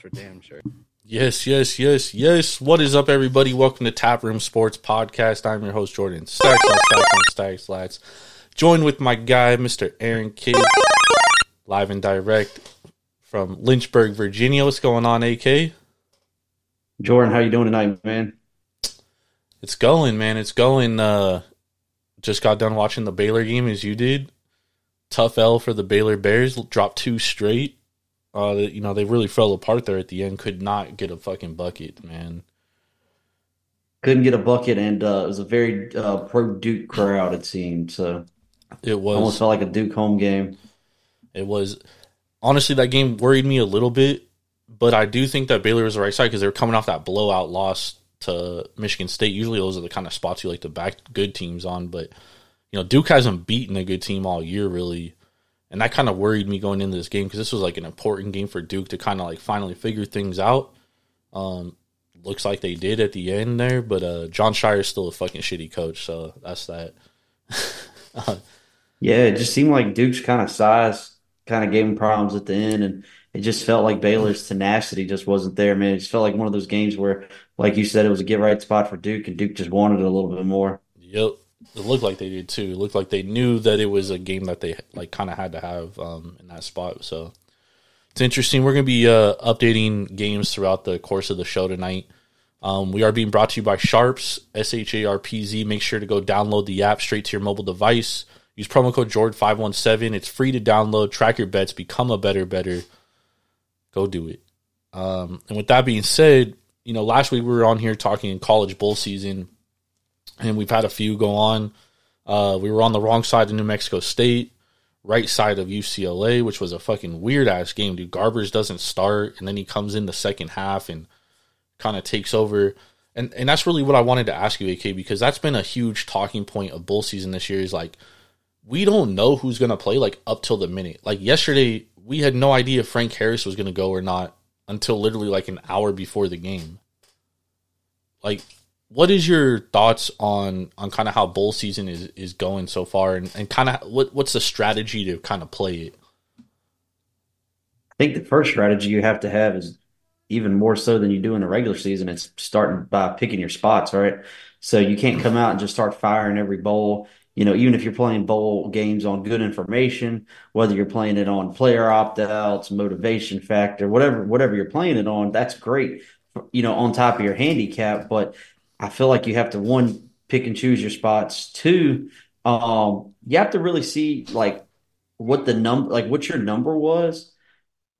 for damn sure. Yes, yes, yes, yes. What is up, everybody? Welcome to Tap Room Sports Podcast. I'm your host, Jordan Stacks on Stacks on Stacks Lads. Joined with my guy, Mr. Aaron Kidd, live and direct from Lynchburg, Virginia. What's going on, AK? Jordan, how you doing tonight, man? It's going, man. It's going. Uh, just got done watching the Baylor game as you did. Tough L for the Baylor Bears. Dropped two straight. Uh, you know they really fell apart there at the end. Could not get a fucking bucket, man. Couldn't get a bucket, and uh, it was a very uh, pro Duke crowd. It seemed so. It was almost felt like a Duke home game. It was honestly that game worried me a little bit, but I do think that Baylor was the right side because they were coming off that blowout loss to Michigan State. Usually those are the kind of spots you like to back good teams on, but you know Duke hasn't beaten a good team all year really, and that kind of worried me going into this game because this was like an important game for Duke to kind of like finally figure things out. Um, looks like they did at the end there, but uh, Scheyer is still a fucking shitty coach, so that's that. yeah, it just seemed like Duke's kind of size kind of gave him problems at the end, and it just felt like Baylor's tenacity just wasn't there, man. It just felt like one of those games where, like you said, it was a get right spot for Duke, and Duke just wanted it a little bit more. Yep, it looked like they did too. It looked like they knew that it was a game that they like kind of had to have um, in that spot. So it's interesting. We're going to be uh, updating games throughout the course of the show tonight. Um, we are being brought to you by Sharps, S H A R P Z. Make sure to go download the app straight to your mobile device. Use promo code Jord517. It's free to download. Track your bets. Become a better, better. Go do it. Um, and with that being said, you know, last week we were on here talking in college bowl season, and we've had a few go on. Uh, we were on the wrong side of New Mexico State, right side of UCLA, which was a fucking weird ass game, dude. Garbers doesn't start, and then he comes in the second half and kind of takes over. And and that's really what I wanted to ask you, AK, because that's been a huge talking point of bull season this year. Is like we don't know who's gonna play like up till the minute. Like yesterday, we had no idea if Frank Harris was gonna go or not until literally like an hour before the game. Like, what is your thoughts on on kind of how bowl season is is going so far, and, and kind of what what's the strategy to kind of play it? I think the first strategy you have to have is even more so than you do in the regular season. It's starting by picking your spots, right? So you can't come out and just start firing every bowl. You know, even if you're playing bowl games on good information, whether you're playing it on player opt outs, motivation factor, whatever, whatever you're playing it on, that's great. You know, on top of your handicap, but I feel like you have to one pick and choose your spots. Two, um, you have to really see like what the number, like what your number was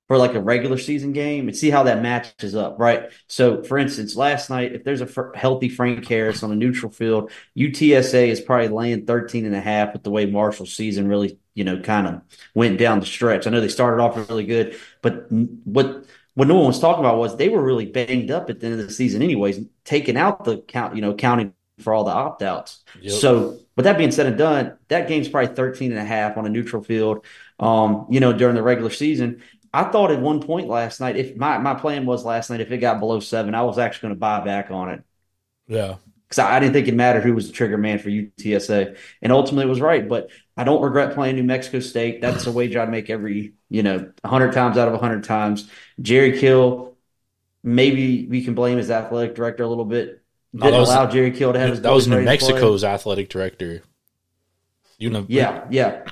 for like a regular season game and see how that matches up, right? So, for instance, last night, if there's a f- healthy Frank Harris on a neutral field, UTSA is probably laying 13 and a half with the way Marshall's season really, you know, kind of went down the stretch. I know they started off really good, but what what no one was talking about was they were really banged up at the end of the season anyways, taking out the count, you know, counting for all the opt outs. Yep. So, with that being said and done, that game's probably 13 and a half on a neutral field, um, you know, during the regular season. I thought at one point last night, if my, my plan was last night, if it got below seven, I was actually going to buy back on it. Yeah. Because I, I, didn't think it mattered who was the trigger man for UTSA. And ultimately it was right. But I don't regret playing New Mexico State. That's a wager I'd make every, you know, 100 times out of 100 times. Jerry Kill, maybe we can blame his athletic director a little bit. Didn't no, was, allow Jerry Kill to have his That was New Mexico's athletic director. You know, yeah, yeah.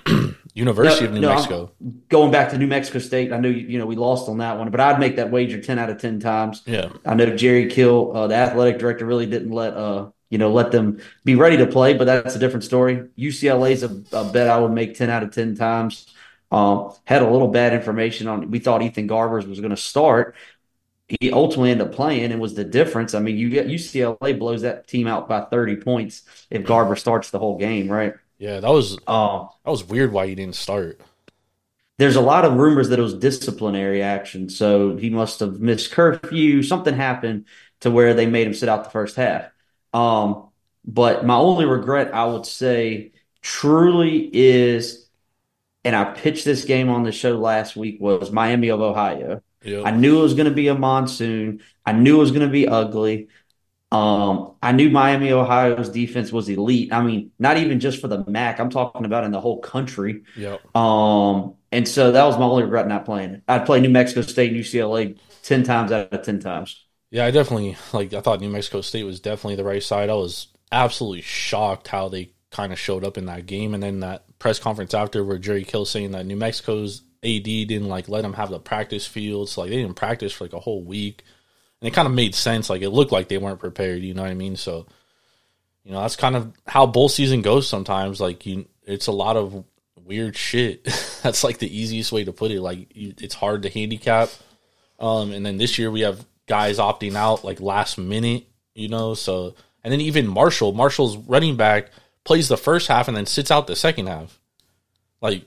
University no, of New no, Mexico. I'm going back to New Mexico State, I know you, you know we lost on that one, but I'd make that wager ten out of ten times. Yeah, I know Jerry Kill, uh, the athletic director, really didn't let uh you know let them be ready to play, but that's a different story. UCLA's a, a bet I would make ten out of ten times. Um, had a little bad information on. We thought Ethan Garbers was going to start. He ultimately ended up playing and was the difference. I mean, you get UCLA blows that team out by thirty points if Garber starts the whole game, right? Yeah, that was uh, that was weird. Why he didn't start? there's a lot of rumors that it was disciplinary action. So he must have missed curfew. Something happened to where they made him sit out the first half. Um, but my only regret, I would say, truly is, and I pitched this game on the show last week, was Miami of Ohio. Yep. I knew it was going to be a monsoon. I knew it was going to be ugly. Um, I knew Miami, Ohio's defense was elite. I mean, not even just for the MAC. I'm talking about in the whole country. Yep. Um, and so that was my only regret not playing. I'd play New Mexico State and UCLA ten times out of ten times. Yeah, I definitely like. I thought New Mexico State was definitely the right side. I was absolutely shocked how they kind of showed up in that game, and then that press conference after where Jerry Kill saying that New Mexico's AD didn't like let them have the practice fields, like they didn't practice for like a whole week, and it kind of made sense. Like it looked like they weren't prepared. You know what I mean? So, you know, that's kind of how bowl season goes sometimes. Like you, it's a lot of weird shit. that's like the easiest way to put it. Like you, it's hard to handicap. Um, and then this year we have guys opting out like last minute, you know. So and then even Marshall, Marshall's running back plays the first half and then sits out the second half. Like,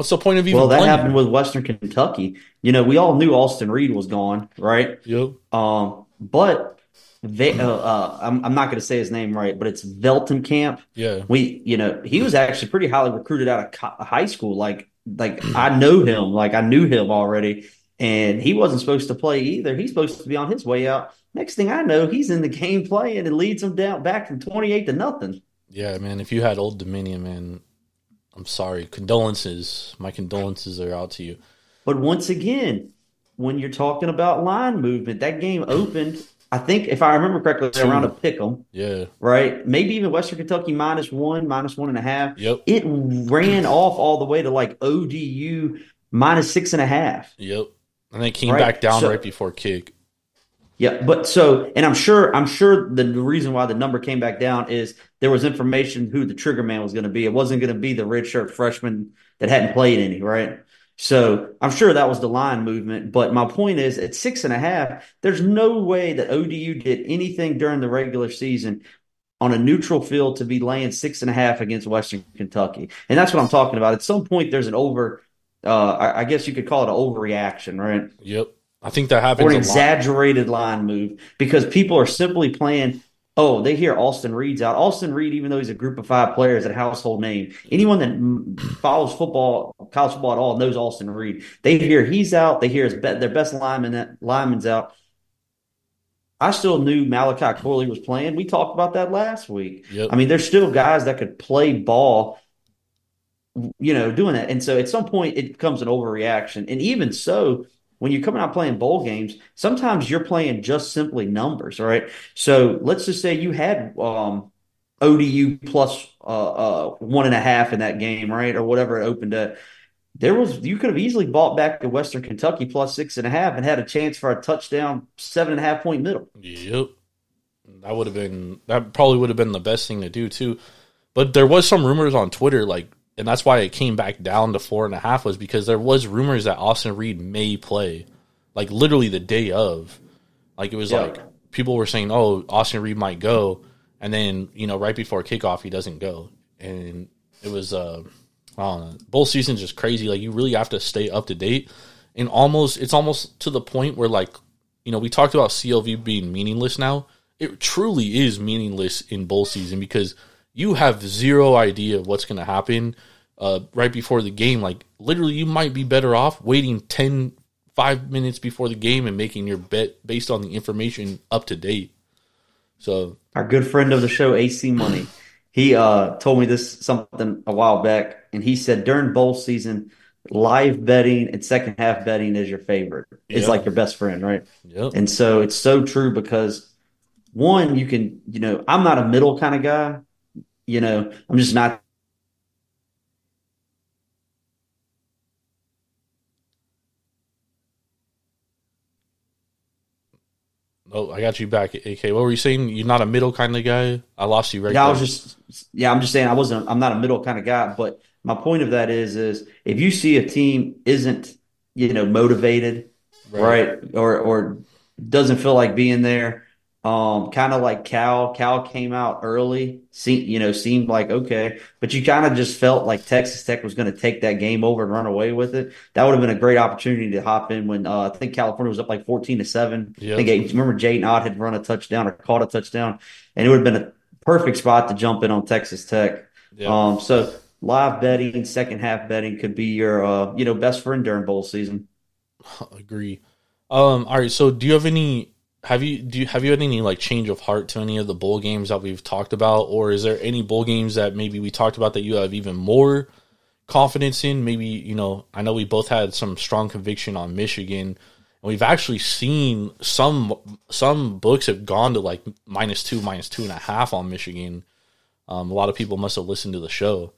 what's the point of even? Well, that playing? happened with Western Kentucky. You know, we all knew Austin Reed was gone, right? Yep. Um, but they, uh, uh, I'm, I'm not going to say his name right, but it's Veltenkamp. Yeah. We, you know, he was actually pretty highly recruited out of co- high school. Like, like I know him, like I knew him already, and he wasn't supposed to play either. He's supposed to be on his way out. Next thing I know, he's in the game playing and leads them down back from 28 to nothing. Yeah, man. If you had Old Dominion, man, I'm sorry. Condolences. My condolences are out to you. But once again, when you're talking about line movement, that game opened, I think, if I remember correctly, Two. around a pick 'em, Yeah. right? Maybe even Western Kentucky minus one, minus one and a half. Yep. It ran off all the way to like ODU minus six and a half. Yep. And they came Right, back down so- right before kick. Yeah, but so, and I'm sure, I'm sure the reason why the number came back down is there was information who the trigger man was going to be. It wasn't going to be the redshirt freshman that hadn't played any, right? So I'm sure that was the line movement. But my point is, at six and a half, there's no way that ODU did anything during the regular season on a neutral field to be laying six and a half against Western Kentucky, and that's what I'm talking about. At some point, there's an over. Uh, I guess you could call it an overreaction, right? Yep. I think that happens or an exaggerated line move because people are simply playing. Oh, they hear Austin Reed's out. Austin Reed, even though he's a group of five players, a household name. Anyone that follows football, college football at all, knows Austin Reed. They hear he's out. They hear his be- their best lineman that lineman's out. I still knew Malachi Corley was playing. We talked about that last week. Yep. I mean, there's still guys that could play ball, you know, doing that. And so at some point it becomes an overreaction. And even so, when you're coming out playing bowl games, sometimes you're playing just simply numbers, all right? So let's just say you had um, ODU plus uh, uh, one and a half in that game, right? Or whatever it opened at. There was you could have easily bought back to Western Kentucky plus six and a half and had a chance for a touchdown, seven and a half point middle. Yep. That would have been that probably would have been the best thing to do too. But there was some rumors on Twitter, like and that's why it came back down to four and a half, was because there was rumors that Austin Reed may play. Like literally the day of. Like it was Yeah. like people were saying, Oh, Austin Reed might go and then, you know, right before kickoff he doesn't go. And it was uh I don't know. Bowl season's just crazy. Like you really have to stay up to date. And almost it's almost to the point where like you know, we talked about CLV being meaningless now. It truly is meaningless in bowl season because you have zero idea of what's going to happen uh, right before the game. Like, literally, you might be better off waiting 10, 5 minutes before the game and making your bet based on the information up to date. So, our good friend of the show, AC Money, he uh, told me this something a while back, and he said during bowl season, live betting and second half betting is your favorite. It's like your best friend, right? yep. And so it's so true because one, you can, you know, I'm not a middle kind of guy. You know, I'm just not Oh, I got you back, AK. What were you saying? You're not a middle kind of guy? I lost you right Yeah, I was just yeah, I'm just saying I wasn't I'm not a middle kind of guy, but my point of that is is if you see a team isn't, you know, motivated, right, or or doesn't feel like being there, Um, kind of like Cal. Cal came out early, see, you know, seemed like okay, but you kind of just felt like Texas Tech was going to take that game over and run away with it. That would have been a great opportunity to hop in when uh, I think California was up like fourteen to seven. Yep. I think remember Jaydn Ott had run a touchdown or caught a touchdown, and it would have been a perfect spot to jump in on Texas Tech. Yeah. Um, so live betting, second half betting could be your uh, you know best friend during bowl season. Agree. Um, all right. So, do you have any? Have you do you have you had any like change of heart to any of the bowl games that we've talked about, or is there any bowl games that maybe we talked about that you have even more confidence in? Maybe you know, I know we both had some strong conviction on Michigan, and we've actually seen some some books have gone to like minus two, minus two and a half on Michigan. Um, a lot of people must have listened to the show.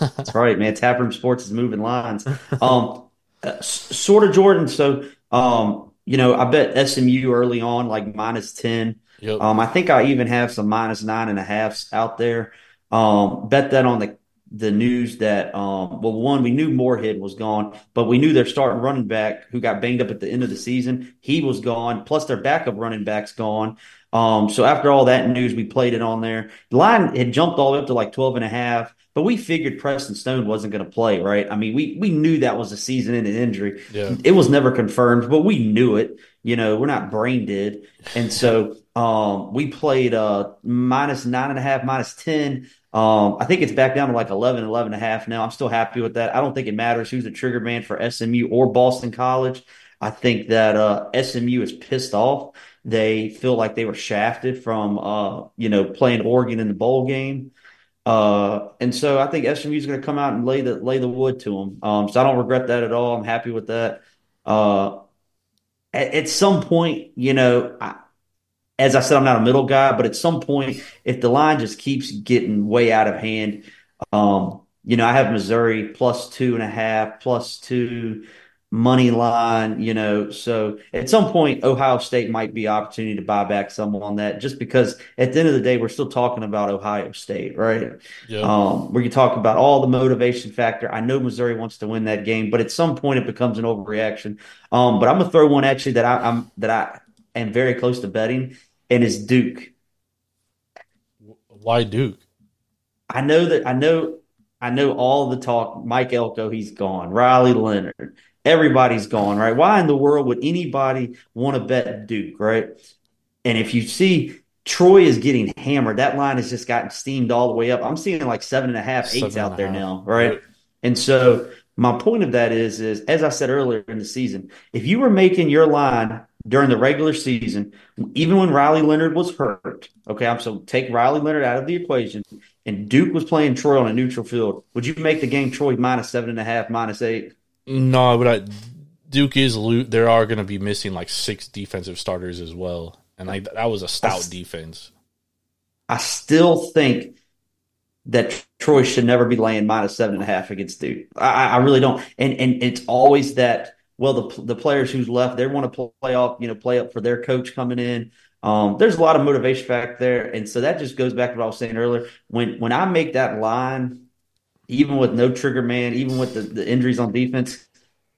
That's right, man. Taproom Sports is moving lines. Um, uh, sort of Jordan. So, um, you know, I bet SMU early on, like minus 10. Yep. Um, I think I even have some minus nine and a halfs out there. Um, bet that on the the news that um, well, one we knew Moorhead was gone, but we knew their starting running back who got banged up at the end of the season, he was gone. Plus their backup running back's gone. Um, so after all that news, we played it on there. The line had jumped all the way up to like 12 and a half, but we figured Preston Stone wasn't going to play, right? I mean, we we knew that was a season ending injury. Yeah. It was never confirmed, but we knew it. You know, we're not brain dead. And so um, we played uh, minus nine and a half, minus 10. Um, I think it's back down to like 11, 11 and a half now. I'm still happy with that. I don't think it matters who's the trigger man for SMU or Boston College. I think that uh, SMU is pissed off. They feel like they were shafted from, uh, you know, playing Oregon in the bowl game. Uh, and so I think SMU is going to come out and lay the lay the wood to them. Um, so I don't regret that at all. I'm happy with that. Uh, at, at some point, you know, I, as I said, I'm not a middle guy, but at some point, if the line just keeps getting way out of hand, um, you know, I have Missouri plus two and a half, plus two money line, you know. So at some point, Ohio State might be opportunity to buy back some on that, just because at the end of the day, we're still talking about Ohio State, right? Yeah. Um, where you talk about all the motivation factor. I know Missouri wants to win that game, but at some point, it becomes an overreaction. Um, but I'm gonna throw one at you that I, I'm that I am very close to betting, and it's Duke. Why Duke? I know that I know I know all the talk. Mike Elko, he's gone. Riley Leonard, everybody's gone, right? Why in the world would anybody want to bet Duke, right? And if you see Troy is getting hammered, that line has just gotten steamed all the way up. I'm seeing like seven and a half, eights Seven out there half. now, right? Right. And so my point of that is, is as I said earlier in the season, if you were making your line during the regular season, even when Riley Leonard was hurt, okay, I'm so take Riley Leonard out of the equation, and Duke was playing Troy on a neutral field, would you make the game Troy minus seven and a half, minus eight? No, but I, Duke is lo- there are going to be missing like six defensive starters as well, and like that was a stout That's- defense. I still think that Troy should never be laying minus seven and a half against Duke. I, I really don't. And and it's always that. Well, the the players who's left, they want to play off, you know, play up for their coach coming in. Um, there's a lot of motivation back there, and so that just goes back to what I was saying earlier. When when I make that line, even with no trigger man, even with the, the injuries on defense,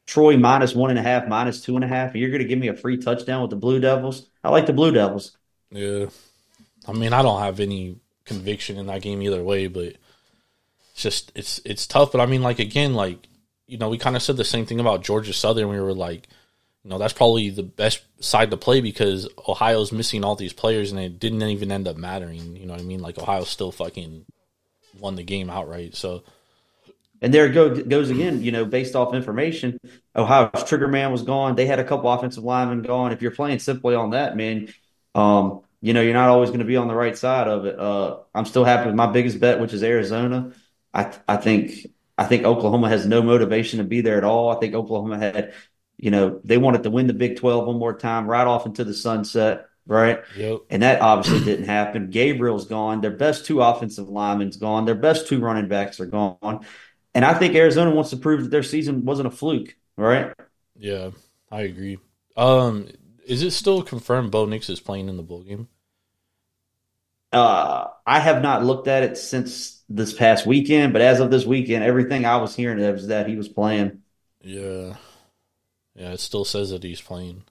Troy minus one and a half, minus two and a half, you're going to give me a free touchdown with the Blue Devils. I like the Blue Devils. Yeah, I mean I don't have any conviction in that game either way, but it's just it's it's tough. But I mean, like again, like you know, we kind of said the same thing about Georgia Southern. We were like, you know, that's probably the best side to play because Ohio's missing all these players, and it didn't even end up mattering. You know what I mean? Like Ohio still fucking won the game outright. So And there it go, goes again, you know, based off information. Ohio's trigger man was gone. They had a couple offensive linemen gone. If you're playing simply on that, man, um, you know, you're not always going to be on the right side of it. Uh, I'm still happy with my biggest bet, which is Arizona. I I think I think Oklahoma has no motivation to be there at all. I think Oklahoma had, you know, they wanted to win the Big 12 one more time, right off into the sunset, right? yep, And that obviously didn't happen. Gabriel's gone. Their best two offensive linemen's gone. Their best two running backs are gone. And I think Arizona wants to prove that their season wasn't a fluke, right? yeah, I agree. Um, is it still confirmed Bo Nix is playing in the bowl game? Uh, I have not looked at it since this past weekend, but as of this weekend, everything I was hearing was that he was playing. Yeah, yeah, it still says that he's playing.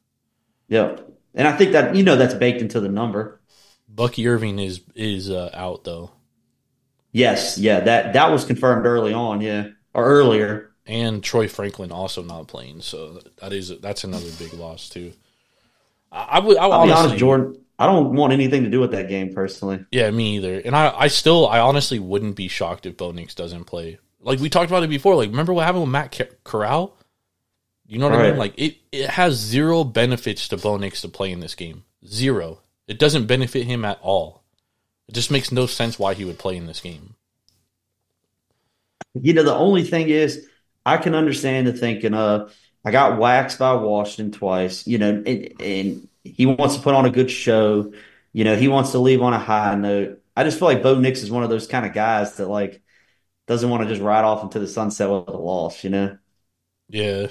Yep. and I think that you know that's baked into the number. Bucky Irving is is uh, out though, Yes, yeah, that that was confirmed early on, yeah, or earlier. and Troy Franklin also not playing. So that is that's another big loss too. I, I would. I would I'll be honest, Jordan. I don't want anything to do with that game personally. Yeah, me either. And I, I still, I honestly wouldn't be shocked if Bo Nix doesn't play. Like we talked about it before. Like remember what happened with Matt Corral? You know what I mean? Like it, it has zero benefits to Bo Nix to play in this game. Zero. It doesn't benefit him at all. It just makes no sense why he would play in this game. You know, the only thing is, I can understand the thinking of I got waxed by Washington twice. You know, and, and he wants to put on a good show. You know, he wants to leave on a high note. I just feel like Bo Nix is one of those kind of guys that like doesn't want to just ride off into the sunset with a loss. You know. Yeah.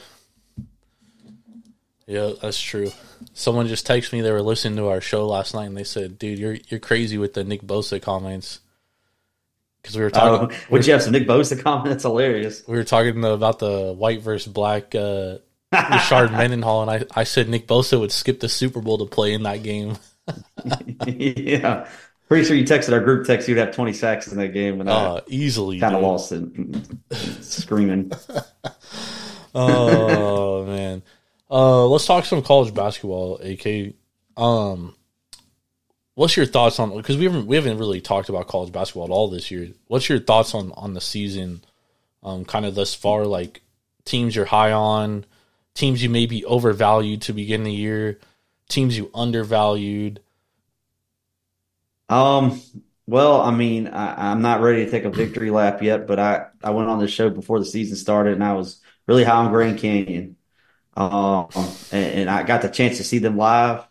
Yeah, that's true. Someone just texted me they were listening to our show last night and they said, "Dude, you're you're crazy with the Nick Bosa comments." Because we were Oh, talking, would you have some Nick Bosa comment? That's hilarious. we were talking about the white versus black uh, Rashard Mendenhall, and I, I said Nick Bosa would skip the Super Bowl to play in that game. yeah. Pretty sure you texted our group text you'd have 20 sacks in that game, and I Uh, easily, kind of lost it. Screaming. Oh man, uh, let's talk some college basketball. Ak, um, what's your thoughts on? Because we haven't we haven't really talked about college basketball at all this year. What's your thoughts on on the season? Um, kind of thus far, like teams you're high on, teams you maybe overvalued to begin the year, teams you undervalued. Um, well, I mean, I, I'm not ready to take a victory lap yet, but I, I went on the show before the season started and I was really high on Grand Canyon. Um, and, and I got the chance to see them live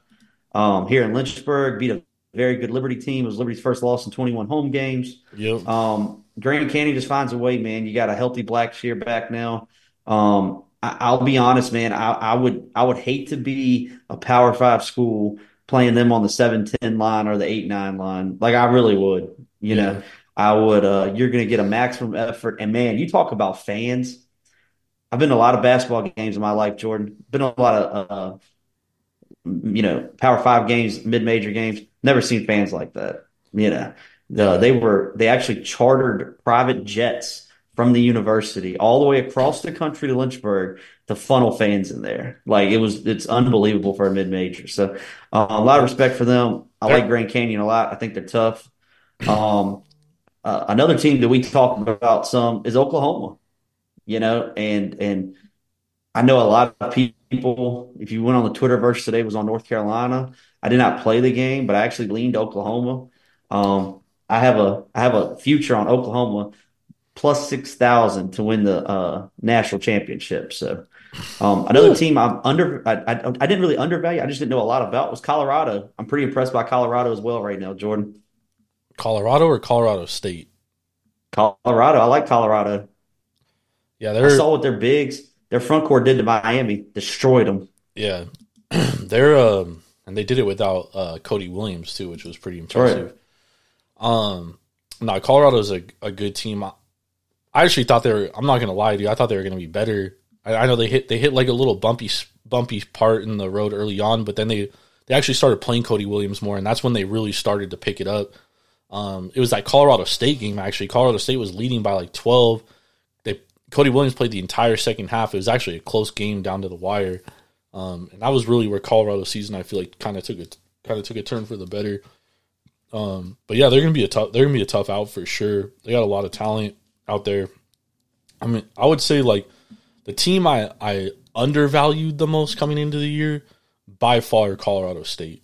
um, here in Lynchburg, beat a very good Liberty team. It was Liberty's first loss in 21 home games. Yep. Um, Grand Canyon just finds a way, man. You got a healthy black Blackshear back now. Um, I, I'll be honest, man. I, I would I would hate to be a Power Five school playing them on the seven ten line or the eight nine line. Like I really would. You know, I would. Uh, you're going to get a maximum effort, and man, you talk about fans. I've been to a lot of basketball games in my life, Jordan. Been a lot of uh, you know Power Five games, mid major games. Never seen fans like that. You know, the, they were they actually chartered private jets from the university all the way across the country to Lynchburg to funnel fans in there. Like it was, it's unbelievable for a mid major. So uh, a lot of respect for them. I like Grand Canyon a lot. I think they're tough. Um, uh, another team that we talked about some is Oklahoma. You know, and and I know a lot of people. If you went on the Twitterverse today, was on North Carolina. I did not play the game, but I actually leaned Oklahoma. Um, I have a I have a future on Oklahoma plus six thousand to win the uh, national championship. So um, another team I'm under I, I I didn't really undervalue. I just didn't know a lot about was Colorado. I'm pretty impressed by Colorado as well right now, Jordan. Colorado or Colorado State? Colorado, I like Colorado. Yeah, I they're saw what their bigs, their front court did to Miami, destroyed them. Yeah, they're um, and they did it without uh, Cody Williams too, which was pretty impressive. Um, no, Colorado's a a good team. I, I actually thought they were. I'm not gonna lie to you. I thought they were gonna be better. I, I know they hit they hit like a little bumpy bumpy part in the road early on, but then they they actually started playing Cody Williams more, and that's when they really started to pick it up. Um, it was that Colorado State game actually. Colorado State was leading by like 12. Cody Williams played the entire second half. It was actually a close game down to the wire. Um, and that was really where Colorado season I feel like kind of took a kind of took a turn for the better. Um, but yeah, they're gonna be a tough they're gonna be a tough out for sure. They got a lot of talent out there. I mean, I would say like the team I I undervalued the most coming into the year by far Colorado State.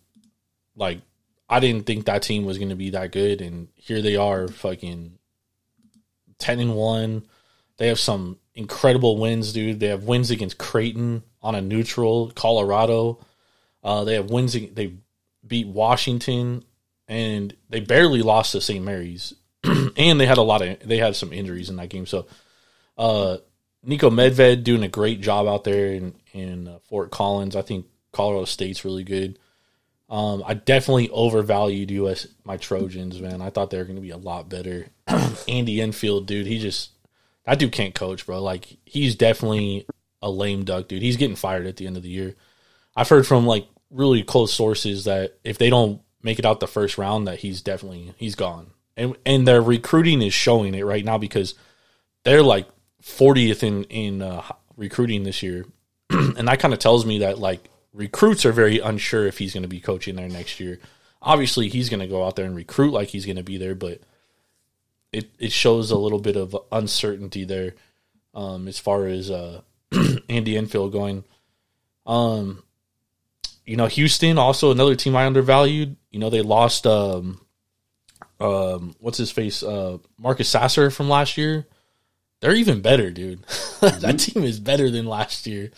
Like I didn't think that team was gonna be that good, and here they are, fucking ten and one. They have some incredible wins, dude. They have wins against Creighton on a neutral, Colorado. Uh, they have wins. They beat Washington, and they barely lost to St. Mary's. and they had a lot of they had some injuries in that game. So, uh, Niko Medved doing a great job out there in in uh, Fort Collins. I think Colorado State's really good. Um, I definitely overvalued US my Trojans, man. I thought they were going to be a lot better. Andy Enfield, dude, he just that dude can't coach, bro. Like he's definitely a lame duck, dude. He's getting fired at the end of the year. I've heard from like really close sources that if they don't make it out the first round, that he's definitely he's gone. And and their recruiting is showing it right now because they're like 40th in in uh, recruiting this year, and that kind of tells me that like recruits are very unsure if he's going to be coaching there next year. Obviously, he's going to go out there and recruit like he's going to be there, but it it shows a little bit of uncertainty there um, as far as uh, Andy Enfield going. Um, you know, Houston also another team I undervalued. You know, they lost um, um, what's his face, uh, Marcus Sasser from last year. They're even better, dude. that team is better than last year.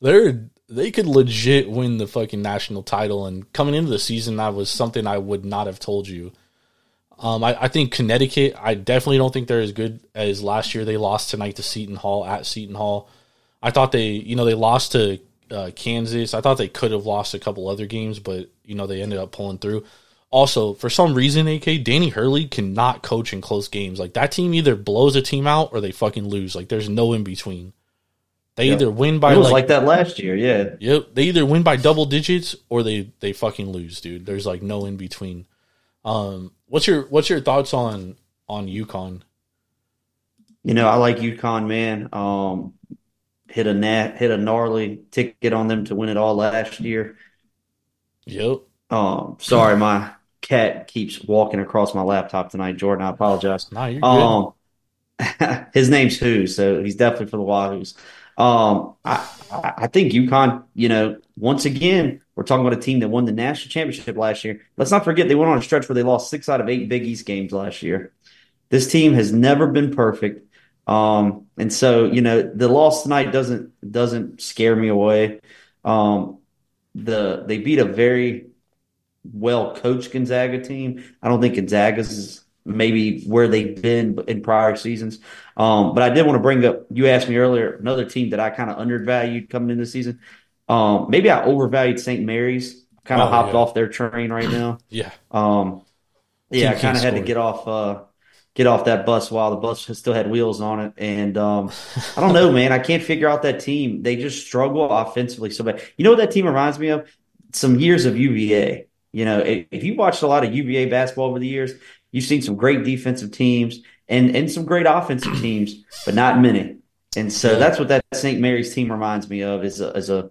They're they could legit win the fucking national title. And coming into the season, that was something I would not have told you. Um, I, I, think Connecticut. I definitely don't think they're as good as last year. They lost tonight to Seton Hall at Seton Hall. I thought they, you know, they lost to uh, Kansas. I thought they could have lost a couple other games, but you know they ended up pulling through. Also, for some reason, AK Danny Hurley cannot coach in close games. Like that team either blows a team out or they fucking lose. Like there's no in between. They yep. either win by it was like, like, that last year, yeah. Yep. They either win by double digits or they they fucking lose, dude. There's like no in between. Um, what's your what's your thoughts on on UConn? You know, I like UConn, man. Um, hit a nat, hit a gnarly ticket on them to win it all last year. Yep. Um, sorry, my cat keeps walking across my laptop tonight, Jordan. I apologize. Nah, you're um, good. his name's Who, so he's definitely for the Wahoos. Um, I, I think UConn, you know, once again, we're talking about a team that won the national championship last year. Let's not forget they went on a stretch where they lost six out of eight Big East games last year. This team has never been perfect. Um, and so, you know, the loss tonight doesn't doesn't scare me away. Um, the they beat a very well coached Gonzaga team. I don't think Gonzaga's is maybe where they've been in prior seasons. Um, but I did want to bring up. You asked me earlier another team that I kind of undervalued coming into the season. Um, maybe I overvalued St. Mary's. Kind of oh, hopped yeah. off their train right now. yeah. Um, yeah, I kind of had to get off. Uh, get off that bus while the bus still had wheels on it. And um, I don't know, man. I can't figure out that team. They just struggle offensively so bad. You know what that team reminds me of? Some years of UVA. You know, if you watched a lot of UVA basketball over the years, you've seen some great defensive teams and and some great offensive teams, but not many. And so that's what that St. Mary's team reminds me of is a, is a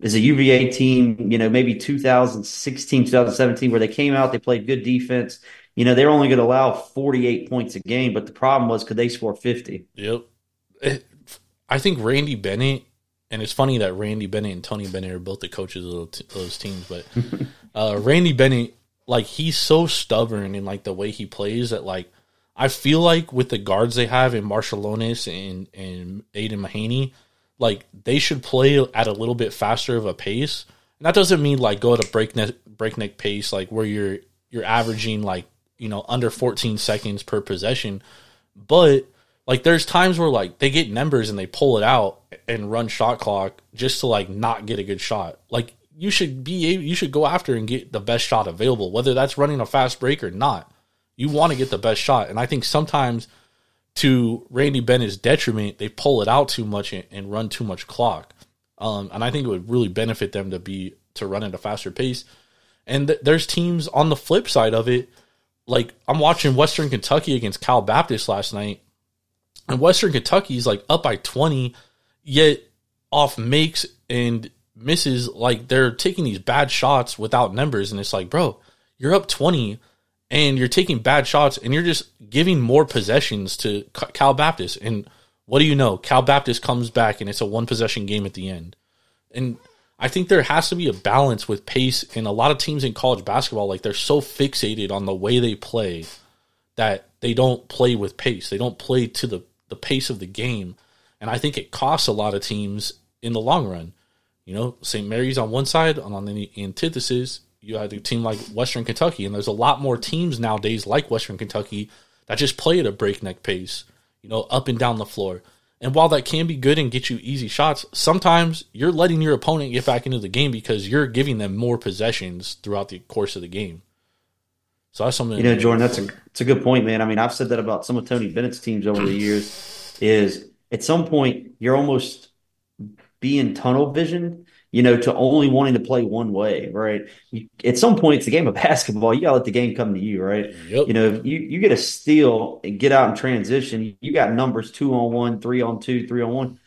is a UVA team, you know, maybe 2016, 2017, where they came out, they played good defense. You know, they're only going to allow 48 points a game, but the problem was could they score 50? Yep. I think Randy Bennett, and it's funny that Randy Bennett and Tony Bennett are both the coaches of those teams, but uh, Randy Bennett, like, he's so stubborn in, like, the way he plays that, like, I feel like with the guards they have in Marciulionis and, and Aidan Mahaney, like they should play at a little bit faster of a pace. And that doesn't mean like go at a breakneck breakneck pace, like where you're you're averaging like you know under 14 seconds per possession. But like there's times where like they get numbers and they pull it out and run shot clock just to like not get a good shot. Like you should be able, you should go after and get the best shot available, whether that's running a fast break or not. You want to get the best shot, and I think sometimes to Randy Bennett's detriment, they pull it out too much and, and run too much clock. Um, and I think it would really benefit them to be to run at a faster pace. And th- there's teams on the flip side of it, like I'm watching Western Kentucky against Cal Baptist last night, and Western Kentucky is like up by 20, yet off makes and misses. Like they're taking these bad shots without numbers, and it's like, bro, you're up 20 and you're taking bad shots and you're just giving more possessions to Cal Baptist. And what do you know? Cal Baptist comes back and it's a one possession game at the end. And I think there has to be a balance with pace. And a lot of teams in college basketball, like they're so fixated on the way they play that they don't play with pace. They don't play to the, the pace of the game. And I think it costs a lot of teams in the long run. You know, St. Mary's on one side, on the antithesis, you had a team like Western Kentucky, and there's a lot more teams nowadays like Western Kentucky that just play at a breakneck pace, you know, up and down the floor. And while that can be good and get you easy shots, sometimes you're letting your opponent get back into the game because you're giving them more possessions throughout the course of the game. So that's something. You know, Jordan, that's a it's a good point, man. I mean, I've said that about some of Tony Bennett's teams over the years. Is at some point you're almost being tunnel vision you know, to only wanting to play one way, right? You, at some point, it's a game of basketball. You got to let the game come to you, right? Yep. You know, you, you get a steal and get out in transition, you got numbers two on one, three on two, three on one.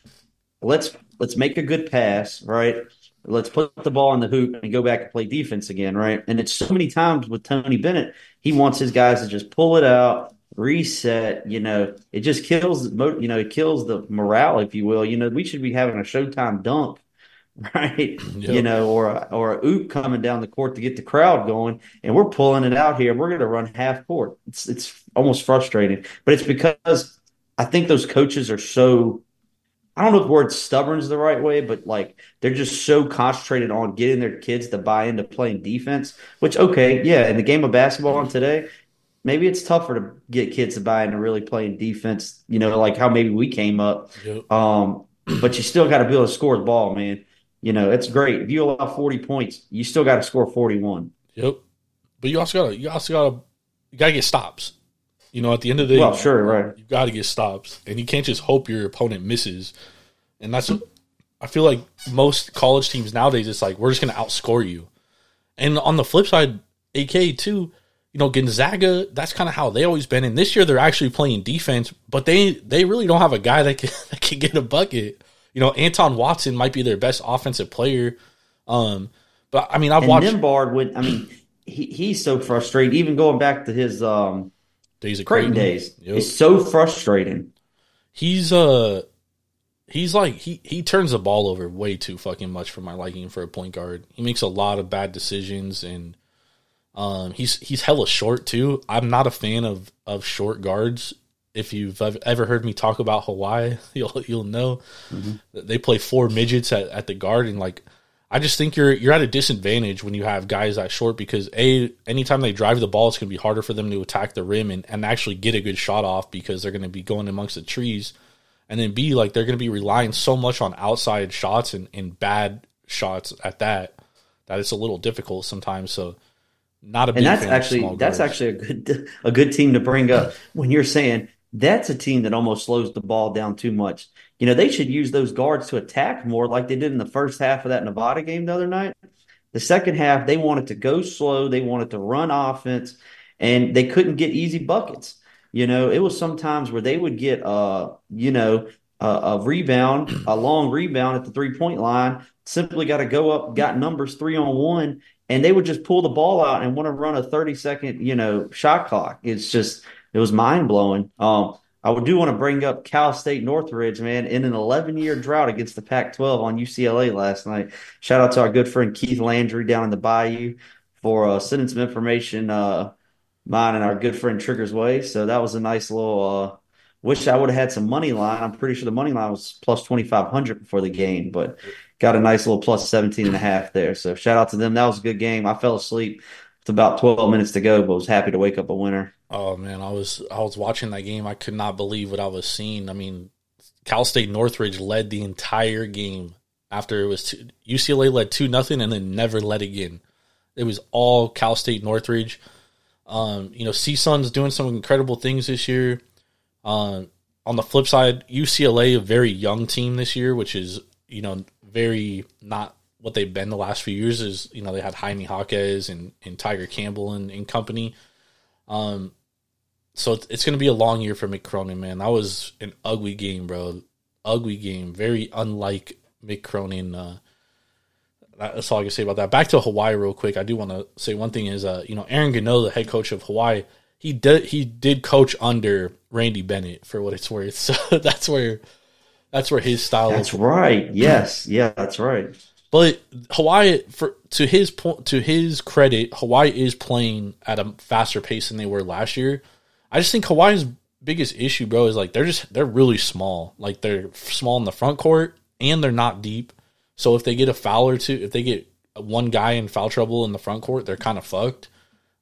Let's let's make a good pass, right? Let's put the ball in the hoop and go back and play defense again, right? And it's so many times with Tony Bennett, he wants his guys to just pull it out, reset. You know, it just kills, you know, it kills the morale, if you will. You know, we should be having a Showtime dunk right? Yep. You know, or a, or a oop coming down the court to get the crowd going, and we're pulling it out here. We're going to run half court. It's it's almost frustrating, but it's because I think those coaches are so. I don't know if the word stubborn is the right way, but like they're just so concentrated on getting their kids to buy into playing defense. Which okay, yeah, in the game of basketball on today, maybe it's tougher to get kids to buy into really playing defense. You know, like how maybe we came up. Yep. Um, but you still got to be able to score the ball, man. You know, it's great. If you allow 40 points, you still got to score 41. Yep. But you also got to, you also got to, you got to get stops. You know, at the end of the day, well, sure, right. You got to get stops, and you can't just hope your opponent misses. And that's, I feel like most college teams nowadays, it's like we're just going to outscore you. And on the flip side, AK too, you know, Gonzaga, that's kind of how they always been. And this year they're actually playing defense, but they they really don't have a guy that can that can get a bucket. You know, Anton Watson might be their best offensive player. Um, but I mean, I've and watched Nembhard would. I mean, he, he's so frustrated. Even going back to his um, days of Creighton, Creighton days, yep. it's so frustrating. He's uh, he's like he he turns the ball over way too fucking much for my liking for a point guard. He makes a lot of bad decisions and. Um, he's he's hella short too. I'm not a fan of of short guards if you've ever heard me talk about Hawaii, you'll you'll know mm-hmm. they play four midgets at, at the guard, and like I just think you're you're at a disadvantage when you have guys that short because a anytime they drive the ball, it's going to be harder for them to attack the rim and, and actually get a good shot off because they're going to be going amongst the trees, and then b like they're going to be relying so much on outside shots and, and bad shots at that that it's a little difficult sometimes. So not a and that's actually that's actually a good a good team to bring up when you're saying that's a team that almost slows the ball down too much. You know, they should use those guards to attack more like they did in the first half of that Nevada game the other night. The second half, they wanted to go slow, they wanted to run offense, and they couldn't get easy buckets. You know, it was sometimes where they would get, uh, you know, a, a rebound, a long rebound at the three point line, simply got to go up, got numbers three on one, and they would just pull the ball out and want to run a 30 second, you know, shot clock. It's just, it was mind blowing. Um, I do want to bring up Cal State Northridge, man, in an 11 year drought against the Pac 12 on UCLA last night. Shout out to our good friend Keith Landry down in the Bayou for uh, sending some information, uh, mine and our good friend Trigger's way. So that was a nice little. Uh, wish I would have had some money line. I'm pretty sure the money line was plus 2,500 before the game, but got a nice little plus 17 and a half there. So shout out to them. That was a good game. I fell asleep. It's about 12 minutes to go, but was happy to wake up a winner. Oh man, I was I was watching that game. I could not believe what I was seeing. I mean, Cal State Northridge led the entire game after it was two, UCLA led two nothing and then never led again. It was all Cal State Northridge. Um, you know, CSUN's doing some incredible things this year. Um, on the flip side, UCLA a very young team this year, which is you know very not what they've been the last few years. Is you know they had Jaime Jaquez and, and Tiger Campbell and, and company. Um, so it's, it's going to be a long year for Mick Cronin, man. That was an ugly game, bro. Ugly game. Very unlike Mick Cronin. Uh, that's all I can say about that. Back to Hawaii real quick. I do want to say one thing is, uh, you know, Eran Ganot, the head coach of Hawaii, he did he did coach under Randy Bennett for what it's worth. So that's where that's where his style. That's is. right. Yes. Yeah. That's right. But Hawaii, for to his point, to his credit, Hawaii is playing at a faster pace than they were last year. I just think Hawaii's biggest issue, bro, is like they're just they're really small. Like they're small in the front court and they're not deep. So if they get a foul or two, if they get one guy in foul trouble in the front court, they're kind of fucked.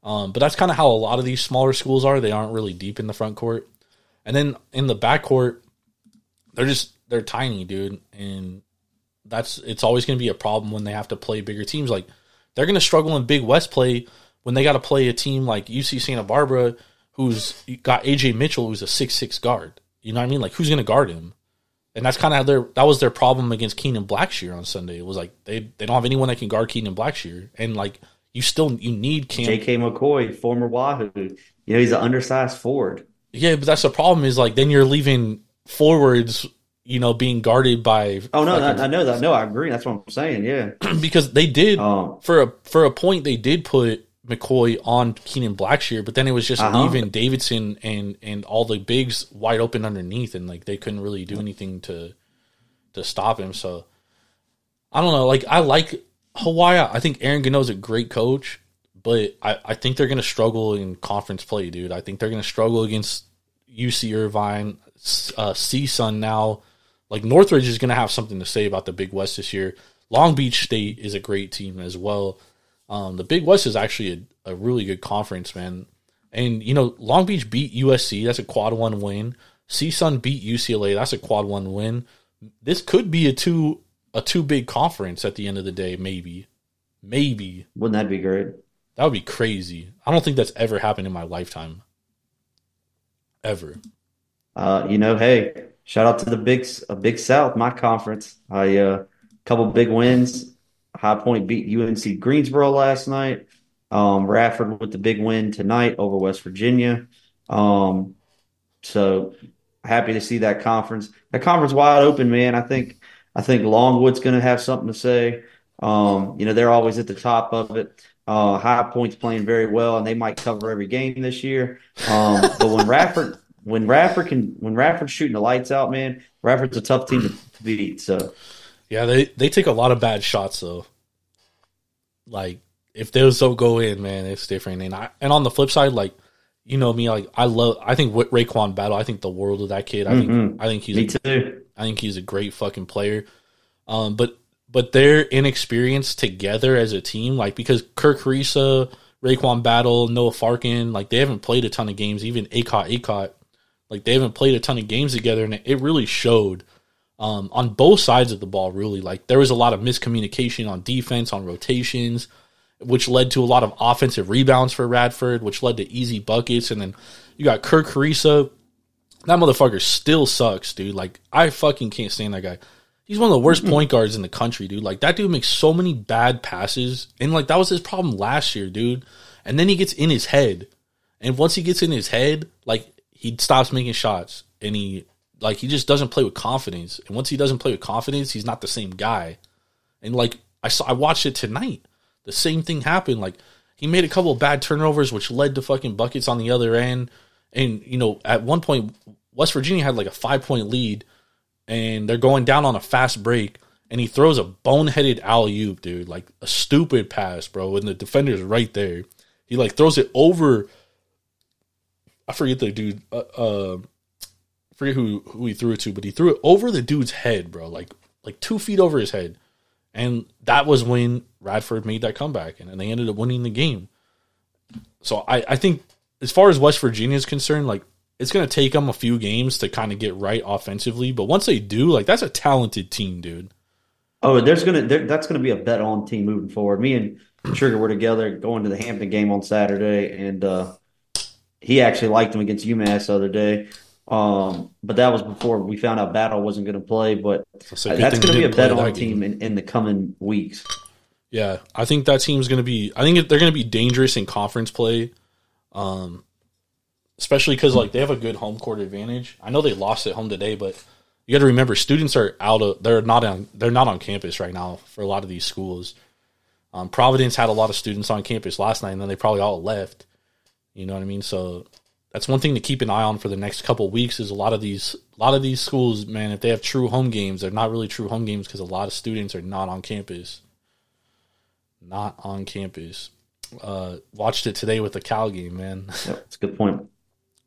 Um, but that's kind of how a lot of these smaller schools are. They aren't really deep in the front court, and then in the back court, they're just they're tiny, dude. And that's it's always going to be a problem when they have to play bigger teams. Like they're going to struggle in Big West play when they got to play a team like UC Santa Barbara who's got AJ Mitchell, who's a six six guard. You know what I mean? Like who's going to guard him? and that's kind of their that was their problem against Keenan Blackshear on Sunday. It was like they they don't have anyone that can guard Keenan Blackshear, and like you still you need Cam. J.K. McKoy, former Wahoo. You know he's an undersized forward. Yeah, but that's the problem. Is like then you're leaving forwards, you know, being guarded by. Oh no, fucking- I, I know that. No, I agree. That's what I'm saying. Yeah. because they did Um, for a for a point they did put McKoy on Keenan Blackshear, but then it was just Uh-huh. leaving Davidson and and all the bigs wide open underneath, and like they couldn't really do anything to to stop him. So I don't know. Like I like Hawaii. I think Eran Ganot's a great coach, but I I think they're gonna struggle in conference play, dude. I think they're gonna struggle against UC Irvine, uh, CSUN now. Like Northridge is going to have something to say about the Big West this year. Long Beach State is a great team as well. Um, the Big West is actually a, a really good conference, man. And you know, Long Beach beat USC. That's a quad one win. CSUN beat UCLA. That's a quad one win. This could be a two a two big conference at the end of the day. Maybe, maybe Wouldn't that be great? that would be crazy. I don't think that's ever happened in my lifetime. Ever. Uh, you know, hey, shout out to the big, uh, Big South, my conference. I uh, couple big wins. High Point beat UNC Greensboro last night. Um, Radford with the big win tonight over West Virginia. Um, so happy to see that conference. That conference wide open, man. I think I think Longwood's going to have something to say. Um, you know, they're always at the top of it. Uh, High Point's playing very well, and they might cover every game this year. Um, but when Radford when Radford can when Radford's shooting the lights out, man, Radford's a tough team to, to beat. So Yeah, they they take a lot of bad shots though. Like if those don't go in, man, it's different. And I and on the flip side, like you know me, like I love. I think Ra- RaeQuan Battle. I think the world of that kid. I think Mhm. I think he's me a, too. I think he's a great fucking player. Um, but but their inexperience together as a team, like because Kerr Kriisa, RaeQuan Battle, Noah Farrakhan, like they haven't played a ton of games. Even Akok Akok, like they haven't played a ton of games together, and it really showed um, on both sides of the ball. Really, like there was a lot of miscommunication on defense, on rotations, which led to a lot of offensive rebounds for Radford, which led to easy buckets. And then you got Kerr Kriisa. That motherfucker still sucks, dude. Like I fucking can't stand that guy. He's one of the worst point guards in the country, dude. Like that dude makes so many bad passes, and like that was his problem last year, dude. And then he gets in his head, and once he gets in his head, like he stops making shots, and he like he just doesn't play with confidence. And once he doesn't play with confidence, he's not the same guy. And like I saw, I watched it tonight. The same thing happened. Like he made a couple of bad turnovers, which led to fucking buckets on the other end. And you know, at one point, West Virginia had like a five point lead, and they're going down on a fast break, and he throws a boneheaded alley oop, dude, like a stupid pass, bro. And the defender's right there. He like throws it over. I forget the dude. Uh, uh I forget who who he threw it to, but he threw it over the dude's head, bro, like like two feet over his head. And that was when Radford made that comeback, and then they ended up winning the game. So I, I think as far as West Virginia is concerned, like it's going to take them a few games to kind of get right offensively. But once they do, like that's a talented team, dude. Oh, there's gonna there, that's gonna be a bet on team moving forward. Me and Trigger were together going to the Hampton game on Saturday, and uh, he actually liked them against UMass the other day. Um, but that was before we found out Battle wasn't going to play. But So that's going to be a bet on team in, in the coming weeks. Yeah, I think that team's going to be. I think they're going to be dangerous in conference play, um, especially because like they have a good home court advantage. I know they lost at home today, but you got to remember students are out of. They're not on. They're not on campus right now for a lot of these schools. Um, Providence had a lot of students on campus last night, and then they probably all left. You know what I mean? So that's one thing to keep an eye on for the next couple weeks. Is a lot of these, a lot of these schools, man. If they have true home games, they're not really true home games because a lot of students are not on campus not on campus. Uh, watched it today with the Cal game, man. That's a good point.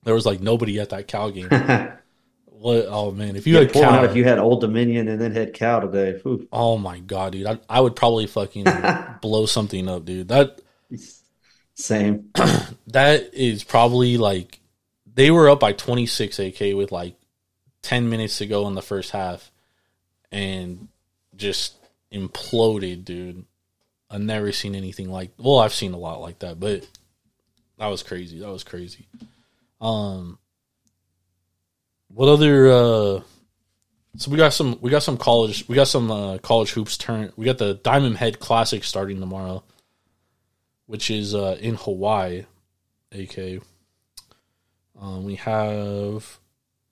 There was like nobody at that Cal game. what? Oh man, if you had Cal, out if you had Old Dominion and then had Cal today. Whew. oh my god, dude, I, I would probably fucking blow something up, dude. That Same. that is probably like they were up by 26 AK with like 10 minutes to go in the first half and just imploded, dude. I've never seen anything like well, I've seen a lot like that, but that was crazy. That was crazy. Um what other uh So we got some we got some college we got some uh, college hoops turn. We got the Diamond Head Classic starting tomorrow, which is uh, in Hawaii. AK. Um, we have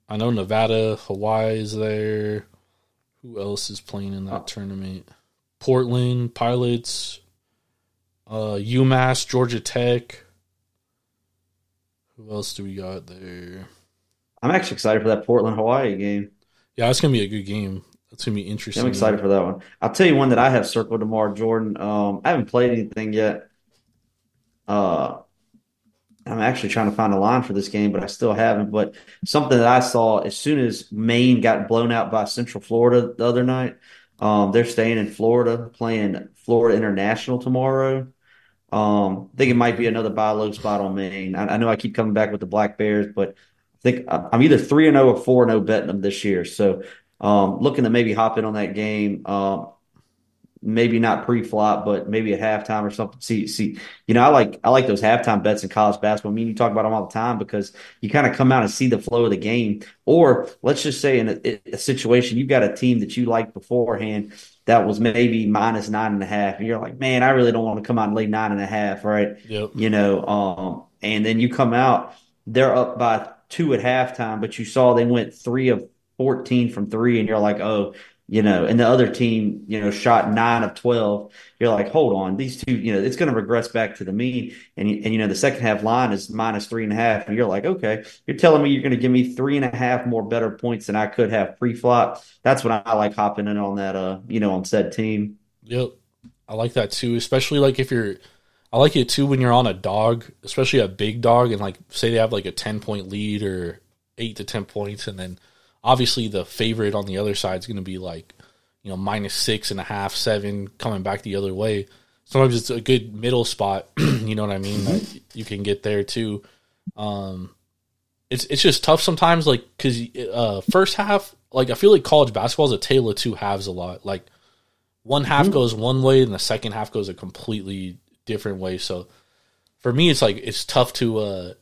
I know Nevada, Hawaii is there. Who else is playing in that tournament? Portland Pilots, uh, UMass, Georgia Tech. Who else do we got there? I'm actually excited for that Portland Hawaii game. Yeah, it's gonna be a good game. It's gonna be interesting. I'm excited for that one. I'll tell you one that I have circled tomorrow, Jordan. Um, I haven't played anything yet. Uh, I'm actually trying to find a line for this game, but I still haven't. But something that I saw as soon as Maine got blown out by Central Florida the other night, um, they're staying in Florida, playing Florida International tomorrow. Um, I think it might be another buy low spot on Maine. I, I know I keep coming back with the Black Bears, but I think I'm either three and zero or four and zero betting them this year. So um, looking to maybe hop in on that game. Um, maybe not pre-flop, but maybe a halftime or something. See, see, you know, I like I like those halftime bets in college basketball. I mean, you talk about them all the time because you kind of come out and see the flow of the game. Or let's just say in a, a situation you've got a team that you liked beforehand that was maybe minus nine and a half, and you're like, man, I really don't want to come out and lay nine and a half, right? Yep. You know, um, and then you come out, they're up by two at halftime, but you saw they went three of 14 from three, and you're like, oh, you know, and the other team, you know, shot nine of 12. You're like, hold on, these two, you know, it's going to regress back to the mean. And, and, you know, the second half line is minus three and a half. And you're like, okay, you're telling me you're going to give me three and a half more better points than I could have pre flop. That's when I like hopping in on that, uh, you know, on said team. Yep. I like that too, especially like if you're, I like it too when you're on a dog, especially a big dog, and like say they have like a 10 point lead or eight to 10 points, and then obviously the favorite on the other side is going to be like you know minus six and a half seven coming back the other way. Sometimes it's a good middle spot you know what i mean? That you can get there too. Um it's it's just tough sometimes like because uh first half like i feel like college basketball is a tale of two halves a lot. Like one half goes one way and the second half goes a completely different way. So for me it's like it's tough to uh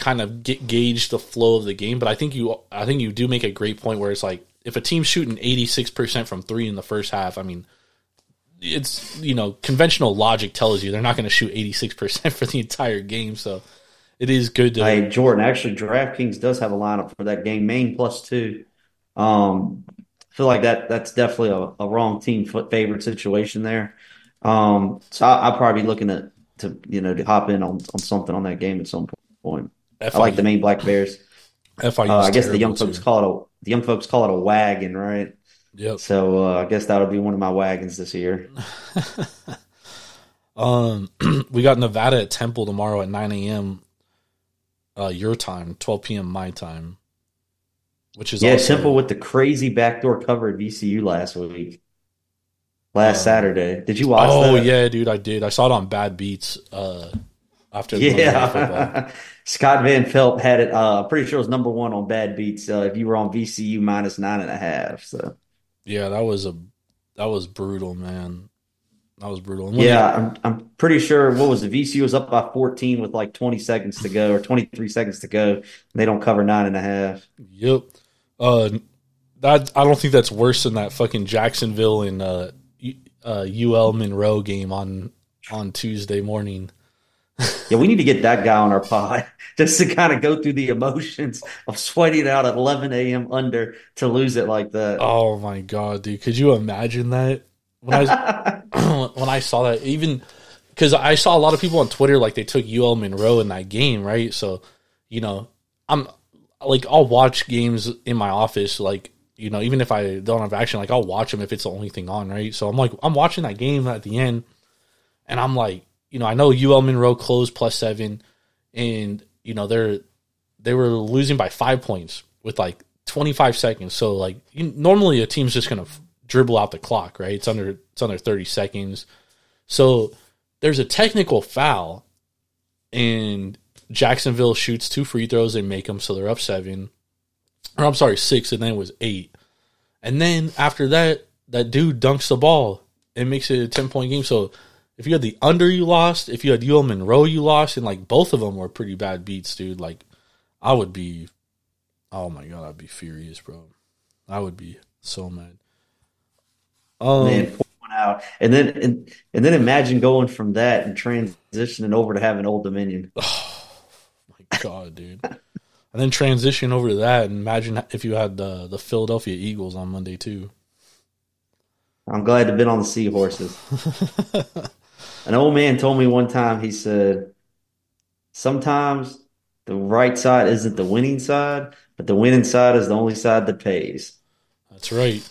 kind of get, gauge the flow of the game. But I think you, I think you do make a great point where it's like if a team's shooting eighty six percent from three in the first half, I mean, it's you know conventional logic tells you they're not going to shoot eighty six percent for the entire game. So it is good to. Hey Jordan, actually, DraftKings does have a lineup for that game, Maine plus two. Um, I feel like that that's definitely a, a wrong team favorite situation there. Um, so I, will probably be looking at to you know to hop in on on something on that game at some point. FIU. I like the Maine Black Bears. FIU. Uh, I guess the young folks too. call it a the young folks call it a wagon, right? Yep. So uh, I guess that'll be one of my wagons this year. um, we got Nevada at Temple tomorrow at nine a.m. Uh, your time, twelve p.m. my time, which is yeah, also... Temple with the crazy backdoor cover at VCU last week, last um, Saturday. Did you watch? Oh that? yeah, dude, I did. I saw it on Bad Beats. Uh, after yeah. Scott Van Pelt had it. Uh, pretty sure it was number one on bad beats. Uh, if you were on VCU minus nine and a half, so yeah, that was a that was brutal, man. That was brutal. Yeah, I'm I'm pretty sure. What was the VCU was up by 14 with like 20 seconds to go or 23 seconds to go. they don't cover nine and a half. Yep. Uh, that I don't think that's worse than that fucking Jacksonville and uh, uh, UL Monroe game on on Tuesday morning yeah, we need to get that guy on our pod just to kind of go through the emotions of sweating out at 11 a.m. under to lose it like that. Oh my god, dude! Could you imagine that? When I when I saw that, even because I saw a lot of people on Twitter like they took UL Monroe in that game, right? So you know, I'm like I'll watch games in my office, like you know, even if I don't have action, like I'll watch them if it's the only thing on, right? So I'm like I'm watching that game at the end, and I'm like you know, I know UL Monroe closed plus seven, and you know they're they were losing by five points with like 25 seconds. So like you, normally a team's just gonna f- dribble out the clock, right? It's under it's under 30 seconds. So there's a technical foul, and Jacksonville shoots two free throws. They make them, so they're up seven. Or I'm sorry, six, and then it was eight. And then after that, that dude dunks the ball and makes it a 10 point game. So if you had the under, you lost. If you had UL Monroe, you lost, and like both of them were pretty bad beats, dude. Like I would be, oh my god, I'd be furious, bro. I would be So mad. Um, Man, one out, and then and, and then imagine going from that and transitioning over to having Old Dominion. Oh my God, dude. and then transition over to that, and imagine if you had the the Philadelphia Eagles on Monday too. I'm glad to have been on the Seahorses. An old man told me one time. He said, "Sometimes the right side isn't the winning side, but the winning side is the only side that pays." That's right.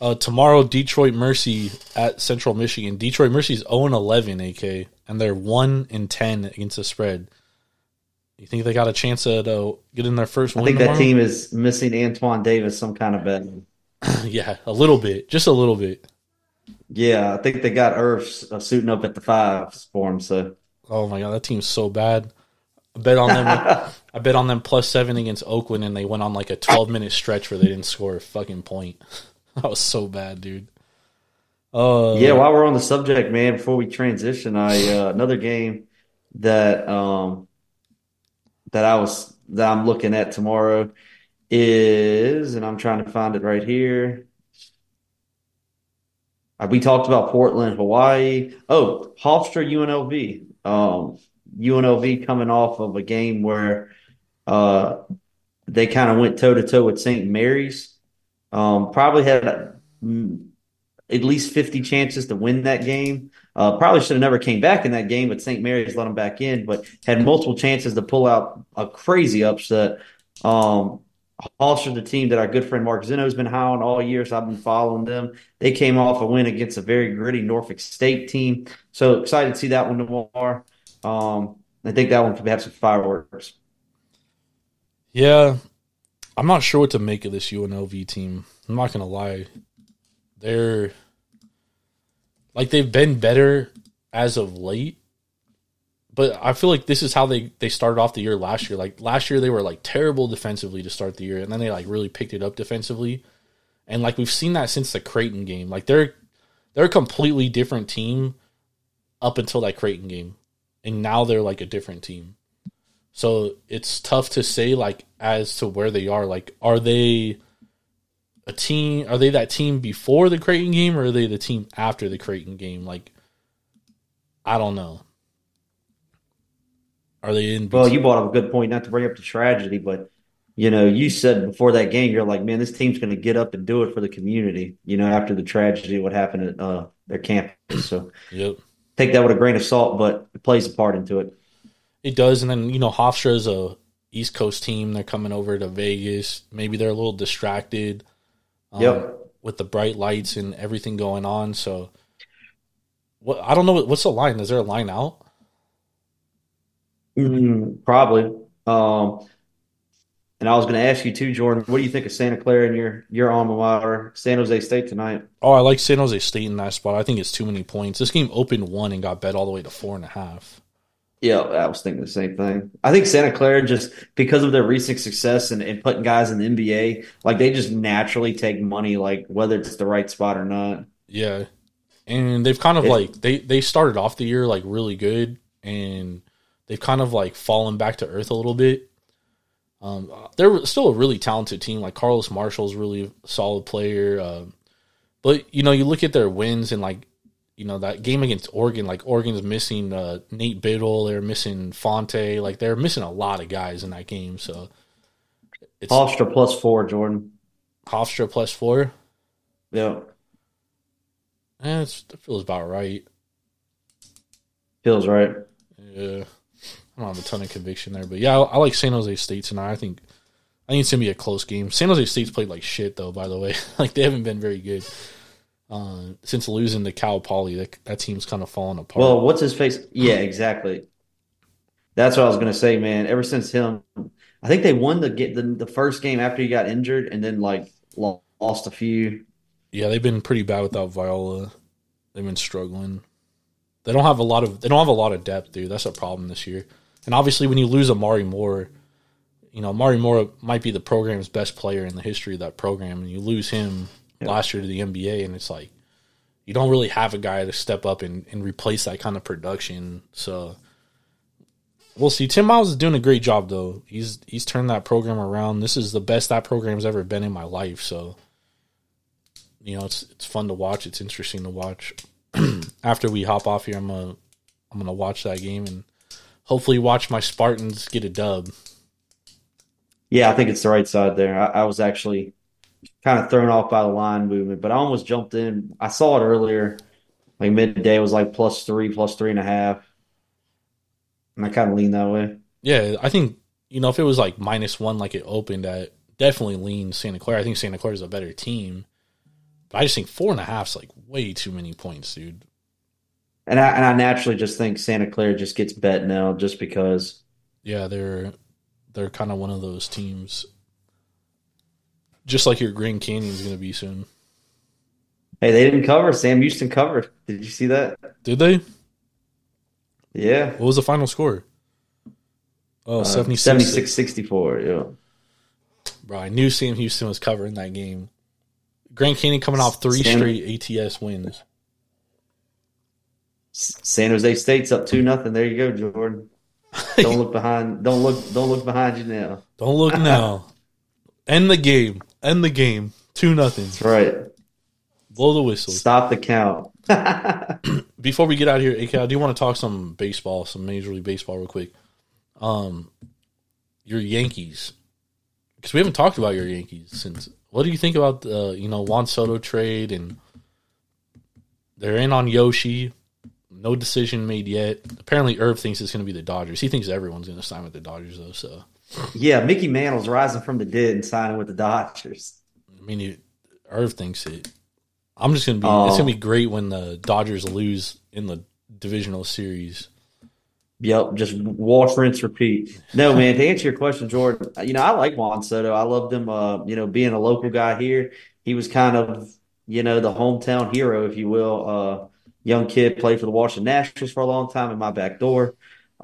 Uh, tomorrow, Detroit Mercy at Central Michigan. Detroit Mercy's 0 11, AK, and they're 1 in 10 against the spread. You think they got a chance at uh, getting their first I think that team is missing Antoine Davis some kind of bet. yeah, a little bit, just a little bit. Yeah, I think they got Irv uh, suiting up at the fives for him. So Oh my god, that team's so bad. I bet on them. I bet on them plus seven against Oakland, and they went on like a 12 minute stretch where they didn't score a fucking point. that was so bad, dude. Uh, yeah, while we're on the subject, man, before we transition, I uh, another game that um that I was that I'm looking at tomorrow is, and I'm trying to find it right here. Uh, We talked about Portland, Hawaii. Oh, Hofstra, UNLV. Um, UNLV coming off of a game where uh, they kind of went toe to toe with St. Mary's. Um, probably had mm, at least 50 chances to win that game. Uh, probably should have never came back in that game, but St. Mary's let them back in, but had multiple chances to pull out a crazy upset. Um, Hofstra, the team that our good friend Mark Zeno has been high on all year, so I've been following them. They came off a win against a very gritty Norfolk State team. So excited to see that one tomorrow. Um, I think that one could have some fireworks. Yeah, I'm not sure what to make of this UNLV team. I'm not gonna lie, they're like they've been better as of late, but I feel like this is how they they started off the year last year. Like last year, they were like terrible defensively to start the year, and then they like really picked it up defensively, and like we've seen that since the Creighton game. Like they're they're a completely different team up until that Creighton game, and now they're like a different team. So it's tough to say like as to where they are. Like, are they a team? Are they that team before the Creighton game, or are they the team after the Creighton game? Like, I don't know. Are they in? Well, you brought up a good point, not to bring up the tragedy, but you know, you said before that game, you're like, man, this team's going to get up and do it for the community. You know, after the tragedy, what happened at uh, their campus. So Yep, take that with a grain of salt, but it plays a part into it. it does. And then you know, Hofstra is a East Coast team. They're coming over to Vegas. Maybe they're a little distracted. um, Yep. With the bright lights and everything going on, so what? I don't know. What's the line? Is there a line out? Mm, probably. Um, and I was going to ask you too, Jordan. What do you think of Santa Clara and your your alma mater, San Jose State tonight? Oh, I like San Jose State in that spot. I think it's too many points. This game opened one and got bet all the way to four and a half. Yeah, I was thinking the same thing. I think Santa Clara just because of their recent success and, and putting guys in the NBA, like they just naturally take money, like whether it's the right spot or not. Yeah, and they've kind of It- like they they started off the year like really good, and they've kind of like fallen back to earth a little bit. Um, they're still a really talented team. Like Carlos Marshall's really a solid player, um, but you know you look at their wins and like you know that game against Oregon, like Oregon's missing uh, Nate Bittle, they're missing Fonte, like they're missing a lot of guys in that game. So it's Hofstra plus four, Jordan. Hofstra plus four. Yeah, Eh, it's, that feels about right. feels right. Yeah, I don't have a ton of conviction there, but yeah, I, I like San Jose State tonight. I think I think it's gonna be a close game. San Jose State's played like shit though. By the way, like they haven't been very good uh, since losing to Cal Poly. That that team's kind of fallen apart. Well, what's his face? Yeah, exactly. That's what I was gonna say, man. Ever since him, I think they won the get the, the first game after he got injured, and then like lost a few. yeah, they've been pretty bad without Viola. They've been struggling. They don't have a lot of they don't have a lot of depth, dude. That's a problem this year. And obviously, when you lose Omari Moore, you know Omari Moore might be the program's best player in the history of that program, and you lose him last year to the NBA, and it's like you don't really have a guy to step up and, and replace that kind of production. So we'll see. Tim Miles is doing a great job, though. He's he's turned that program around. This is the best that program's ever been in my life. So you know, it's it's fun to watch. It's interesting to watch. After we hop off here, I'm gonna I'm gonna watch that game and hopefully watch my Spartans get a dub. Yeah, I think it's the right side there. I, I was actually kind of thrown off by the line movement, but I almost jumped in. I saw it earlier, like midday was like plus three, plus three and a half. And I kind of leaned that way. Yeah, I think you know if it was like minus one, like it opened at, definitely lean Santa Clara. I think Santa Clara is a better team, but I just think four and a half is like way too many points, dude. And I and I naturally just think Santa Clara just gets bet now just because. Yeah, they're they're kind of one of those teams, just like your Grand Canyon is going to be soon. Hey, they didn't cover. Sam Houston covered. Did you see that? Did they? Yeah. What was the final score? Oh, Uh, 76. 76 64. Yeah. Bro, I knew Sam Houston was covering that game. Grand Canyon coming off three Sam- straight ATS wins. San Jose State's up 2 nothing. There you go, Jordan. Don't look behind. Don't look. Don't look behind you now. Don't look now. End the game. End the game. Two nothing. That's right. Blow the whistle. Stop the count. Before we get out of here, AK, I do want to talk some baseball, some Major League Baseball, real quick. Um, your Yankees, because we haven't talked about your Yankees since. What do you think about the you know Juan Soto trade and they're in on Yoshi? No decision made yet. Apparently, Irv thinks it's going to be the Dodgers. He thinks everyone's going to sign with the Dodgers, though. So, yeah, Mickey Mantle's rising from the dead and signing with the Dodgers. I mean, Irv thinks it. I'm just going to be. Oh. It's going to be great when the Dodgers lose in the divisional series. Yep, just wash, rinse, repeat. No, man, to answer your question, Jordan, you know, I like Juan Soto. I loved him, uh, you know, being a local guy here. He was kind of, you know, the hometown hero, if you will. Uh, young kid, played for the Washington Nationals for a long time in my back door.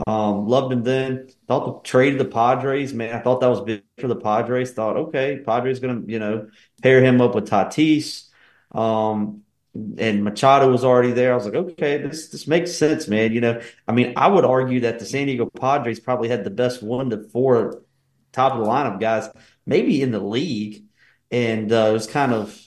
Um, loved him then. Thought the trade of the Padres, man, I thought that was big for the Padres. Thought, okay, Padres to, you know, pair him up with Tatis. Um, and Machado was already there. I was like, okay, this this makes sense, man. You know, I mean, I would argue that the San Diego Padres probably had the best one to four top of the lineup guys, maybe in the league, and uh, it was kind of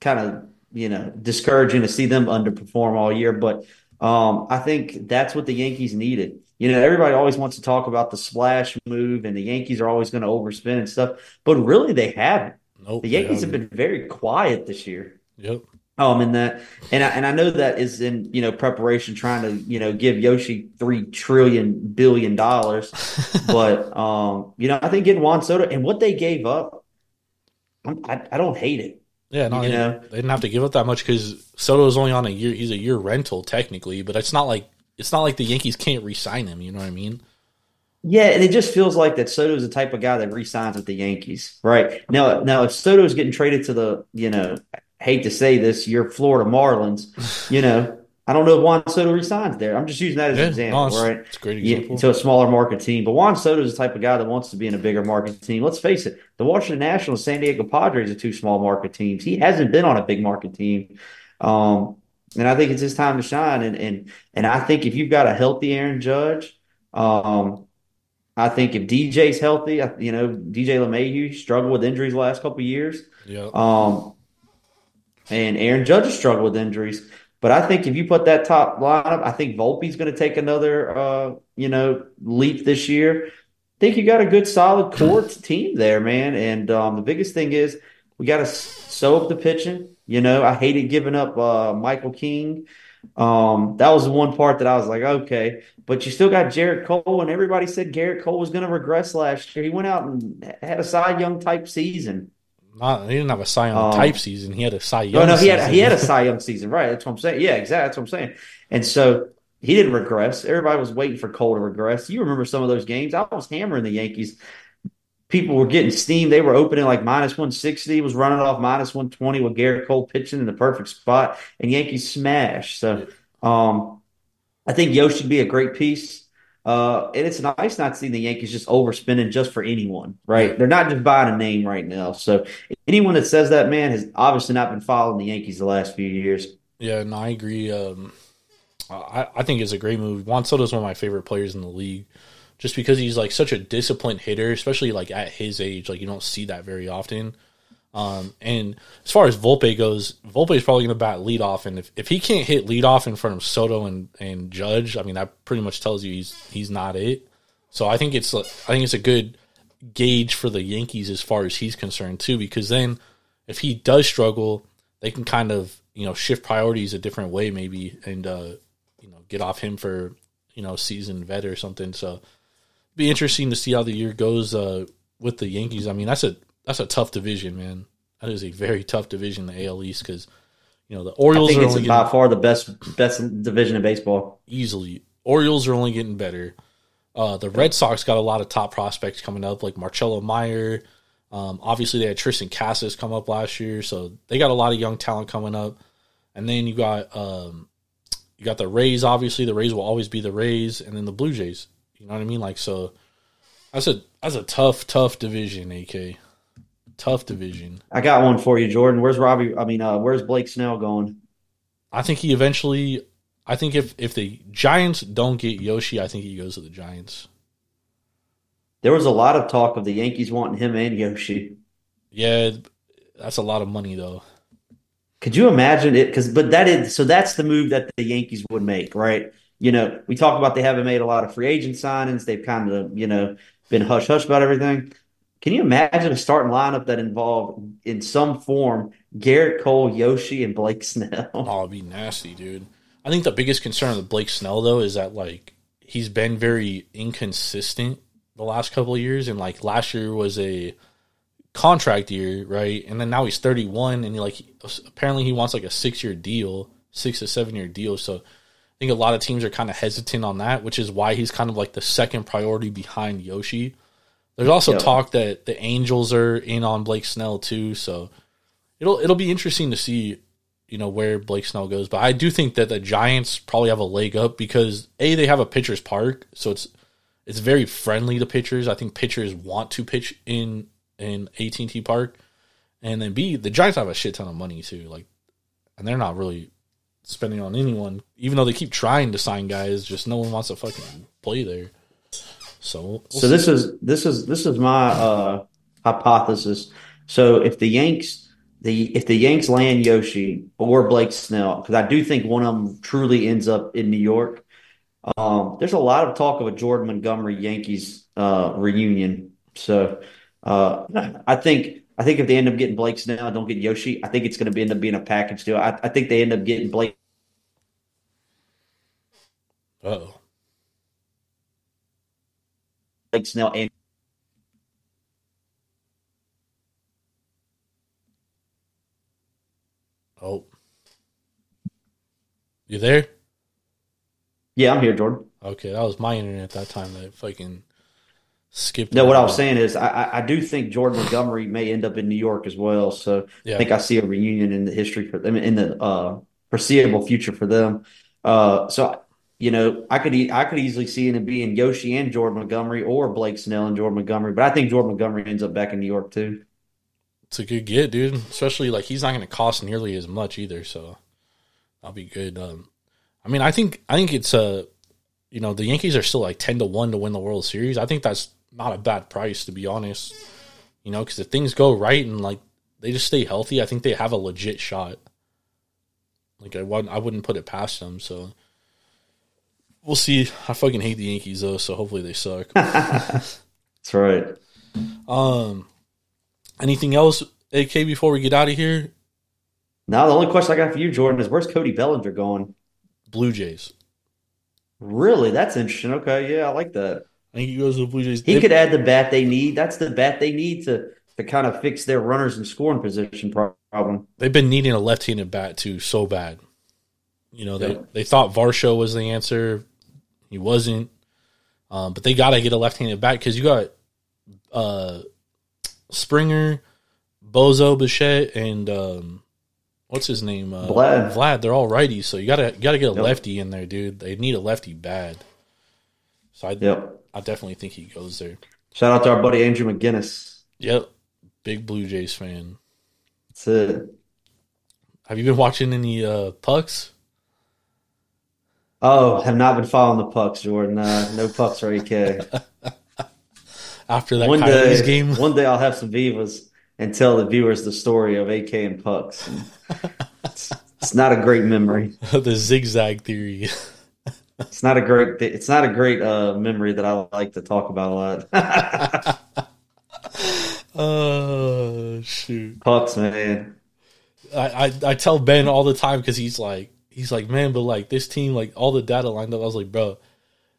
kind of you know discouraging to see them underperform all year. But um, I think that's what the Yankees needed. You know, everybody always wants to talk about the splash move, and the Yankees are always going to overspend and stuff, but really they haven't. Nope. The Yankees they have been very quiet this year. Yep. Um, in that, and I, and I know that is in you know preparation, trying to you know give Yoshi three trillion billion dollars, but um, you know I think getting Juan Soto and what they gave up, I'm, I I don't hate it. Yeah, no, You they, know? they didn't have to give up that much because Soto is only on a year. He's a year rental technically, but it's not like it's not like the Yankees can't re-sign him. You know what I mean? Yeah, and it just feels like that Soto's the type of guy that re-signs with the Yankees, right? Now, now if Soto's getting traded to the, you know, hate to say this, your Florida Marlins, you know, I don't know if Juan Soto resigns there. I'm just using that as Yeah, an example, no, it's- right? it's a great Yeah, to a smaller market team. But Juan Soto is the type of guy that wants to be in a bigger market team. Let's face it, the Washington Nationals, San Diego Padres are two small market teams. He hasn't been on a big market team. Um, and I think it's his time to shine. And and and I think if you've got a healthy Aaron Judge, um, I think if DJ's healthy, you know, DJ LeMahieu struggled with injuries the last couple of years. Yeah. Um, and Aaron Judge has struggled with injuries. But I think if you put that top lineup, I think Volpe's going to take another, uh, you know, leap this year. I think you got a good, solid core team there, man. And um, the biggest thing is we got to sew up the pitching. You know, I hated giving up uh, Michael King. Um, that was the one part that I was like, okay, but you still got Gerrit Cole, and everybody said Gerrit Cole was going to regress last year. He went out and had a Cy Young type season. Not he didn't have a Cy Young Um, type season. He had a Cy Young. Oh no, he had season. he had a Cy Young season, right? That's what I'm saying. Yeah, exactly. That's what I'm saying. And so he didn't regress. Everybody was waiting for Cole to regress. You remember some of those games? I was hammering the Yankees. People were getting steam. They were opening like minus 160, was running off minus 120 with Gerrit Cole pitching in the perfect spot, and Yankees smash. So um, I think Yoshi should be a great piece. Uh, and it's nice not seeing the Yankees just overspending just for anyone, right? They're not just buying a name right now. So anyone that says that, man, has obviously not been following the Yankees the last few years. Yeah, no, I agree. Um, I, I think it's a great move. Juan Soto is one of my favorite players in the league, just because he's like such a disciplined hitter, especially like at his age. Like you don't see that very often. Um, and as far as Volpe goes, Volpe is probably going to bat lead off, and if, if he can't hit lead off in front of Soto and, and Judge, I mean that pretty much tells you he's he's not it. So I think it's I think it's a good gauge for the Yankees as far as he's concerned too, because then if he does struggle, they can kind of you know shift priorities a different way maybe, and uh, you know get off him for you know seasoned vet or something. So be interesting to see how the year goes uh, with the Yankees. I mean that's a that's a tough division, man. That is a very tough division, the AL East, because you know the Orioles I think are it's only by far the best best division in baseball. easily. Orioles are only getting better. Uh, the Red Sox got a lot of top prospects coming up, like Marcelo Mayer. Um, obviously, they had Triston Casas come up last year, so they got a lot of young talent coming up. And then you got um, you got the Rays. Obviously, the Rays will always be the Rays, and then the Blue Jays. You know what I mean? Like so, that's a that's a tough tough division. Ak, tough division. I got one for you, Jordan. Where's Robbie? I mean, uh, where's Blake Snell going? I think he eventually. I think if if the Giants don't get Yoshi, I think he goes to the Giants. There was a lot of talk of the Yankees wanting him and Yoshi. Yeah, that's a lot of money though. Could you imagine it? Because, but that is so that's the move that the Yankees would make, right? You know, we talk about they haven't made a lot of free agent signings. They've kind of, you know, been hush hush about everything. Can you imagine a starting lineup that involved in some form Gerrit Cole, Yoshi, and Blake Snell? Oh, it'd be nasty, dude. I think the biggest concern with Blake Snell though is that like he's been very inconsistent the last couple of years, and like last year was a contract year, right? And then now he's 31, and he like apparently he wants like a six year deal, six to seven year deal. So I think a lot of teams are kind of hesitant on that, which is why he's kind of like the second priority behind Yoshi. There's also talk that the Angels are in on Blake Snell too, so it'll it'll be interesting to see, you know, where Blake Snell goes. But I do think that the Giants probably have a leg up because a they have a pitcher's park, so it's it's very friendly to pitchers. I think pitchers want to pitch in in AT and T Park, and then b the Giants have a shit ton of money too, like, and they're not really spending on anyone, even though they keep trying to sign guys. Just no one wants to fucking play there. So, we'll So see. this is this is this is my uh, hypothesis. So if the Yanks the if the Yanks land Yoshi or Blake Snell, because I do think one of them truly ends up in New York. Um, there's a lot of talk of a Jordan Montgomery Yankees uh, reunion. So uh, I think I think if they end up getting Blake Snell and don't get Yoshi, I think it's going to end up being a package deal. I, I think they end up getting Blake oh, And oh, you there? yeah, I'm here, Jordan. Okay, that was my internet at that time that fucking skipped. No, what I was saying is I, I- I do think Jordan Montgomery may end up in New York as well. So Yeah. I think I see a reunion in the history for them in the uh, foreseeable future for them. Uh, so you know, I could I could easily see it being Yoshi and Jordan Montgomery or Blake Snell and Jordan Montgomery, but I think Jordan Montgomery ends up back in New York too. It's a good get, dude. Especially like he's not going to cost nearly as much either, so that'll be good. Um, I mean, I think I think it's uh, you know, the Yankees are still like ten to one to win the World Series. I think that's not a bad price to be honest. You know, because if things go right and like they just stay healthy, I think they have a legit shot. Like I wouldn't, I wouldn't put it past them. So we'll see. I fucking hate the Yankees though, so hopefully they suck. That's right. um, anything else, AK? Before we get out of here, Now the only question I got for you, Jordan, is where's Cody Bellinger going? Blue Jays. Really, that's interesting. Okay, yeah, I like that. I think he goes to the Blue Jays. He They- could add the bat they need. That's the bat they need to to kind of fix their runners and scoring position problem. they've been needing a left-handed bat too so bad. You know, they Yeah. they thought Varsho was the answer. He wasn't. Um, but they got to get a left-handed bat because you got uh, Springer, Bozo, Bichette, and um, what's his name? Uh, Vlad. Vlad. They're all righties, so you gotta you gotta get a Yep. lefty in there, dude. They need a lefty bad. So I Yep. I definitely think he goes there. Shout out to our buddy Andrew McGinnis. Yep, big Blue Jays fan. That's it. Have you been watching any uh, pucks? Oh, have not been following the pucks, Jordan. Uh, no pucks for AK. after that One Coyotes day, game. one day I'll have some Vivas. and tell the viewers the story of AK and Pucks. it's, it's not a great memory. the zigzag theory. It's not a great. It's not a great uh, memory that I like to talk about a lot. Oh shoot! Pucks, man. I, I I tell Ben all the time because he's like he's like man, but like this team, like all the data lined up. I was like, bro,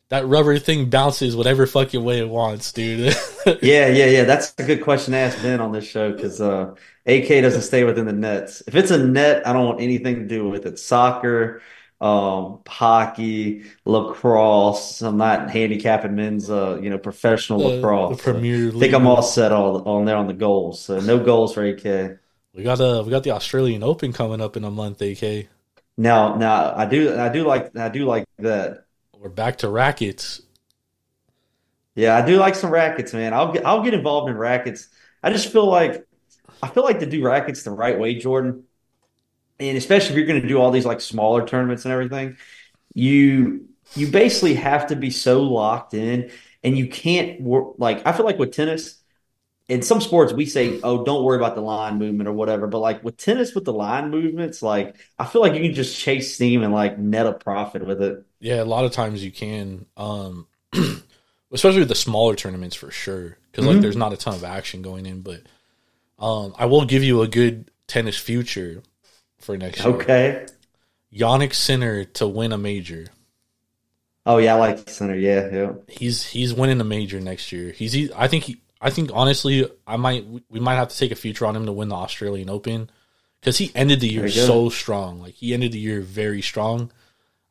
that rubber thing bounces whatever fucking way it wants, dude. yeah, yeah, yeah. That's a good question to ask Ben on this show because uh, AK doesn't stay within the nets. If it's a net, I don't want anything to do with it. Soccer, um, hockey, lacrosse. I'm not handicapping men's, uh, you know, professional The- lacrosse. the Premier So I think I'm all set all on there on the goals. So no goals for AK. we got uh we got the Australian Open coming up in a month. AK, Now, now I do, I do like, I do like that. we're back to rackets. Yeah, I do like some rackets, man. I'll get, I'll get involved in rackets. I just feel like, I feel like to do rackets the right way, Jordan. And especially if you're going to do all these like smaller tournaments and everything, you you basically have to be so locked in, and you can't work. Like I feel like with tennis, in some sports we say, "Oh, don't worry about the line movement or whatever." But like with tennis, with the line movements, like I feel like you can just chase steam and like net a profit with it. Yeah, a lot of times you can, um, especially with the smaller tournaments for sure, because like Mhm. there's not a ton of action going in. But um, I will give you a good tennis future for next year. Okay. Jannik Sinner to win a major. Oh yeah, I like Sinner. Yeah, yeah. He's he's winning a major next year. He's he, I think he I think honestly I might we might have to take a future on him to win the Australian Open because he ended the year There you go. so strong. Like he ended the year very strong.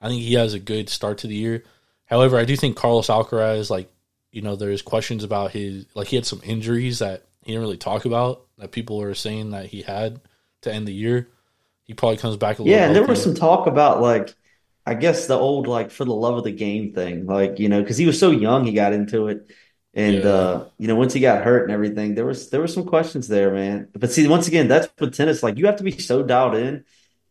I think he has a good start to the year. However, I do think Carlos Alcaraz, like you know, there's questions about his like he had some injuries that he didn't really talk about that people are saying that he had to end the year. He probably comes back a little. Yeah, and there was some talk about like, I guess the old like for the love of the game thing, like you know, because he was so young, he got into it, and Yeah. uh, you know, once he got hurt and everything, there was there were some questions there, man. But see, once again, that's with tennis, like you have to be so dialed in.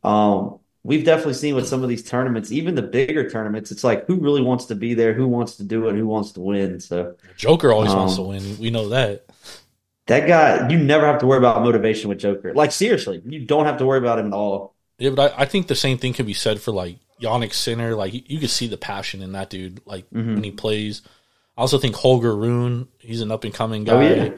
Um, we've definitely seen with some of these tournaments, even the bigger tournaments, it's like who really wants to be there, who wants to do it, who wants to win. So Joker always wants to Um, win. We know that. that guy, you never have to worry about motivation with Joker. Like seriously, you don't have to worry about him at all. Yeah, but I, I think the same thing can be said for like Jannik Sinner. Like you, you can see the passion in that dude. Like Mm-hmm. when he plays. I also think Holger Rune. He's an up and coming guy. Oh, yeah.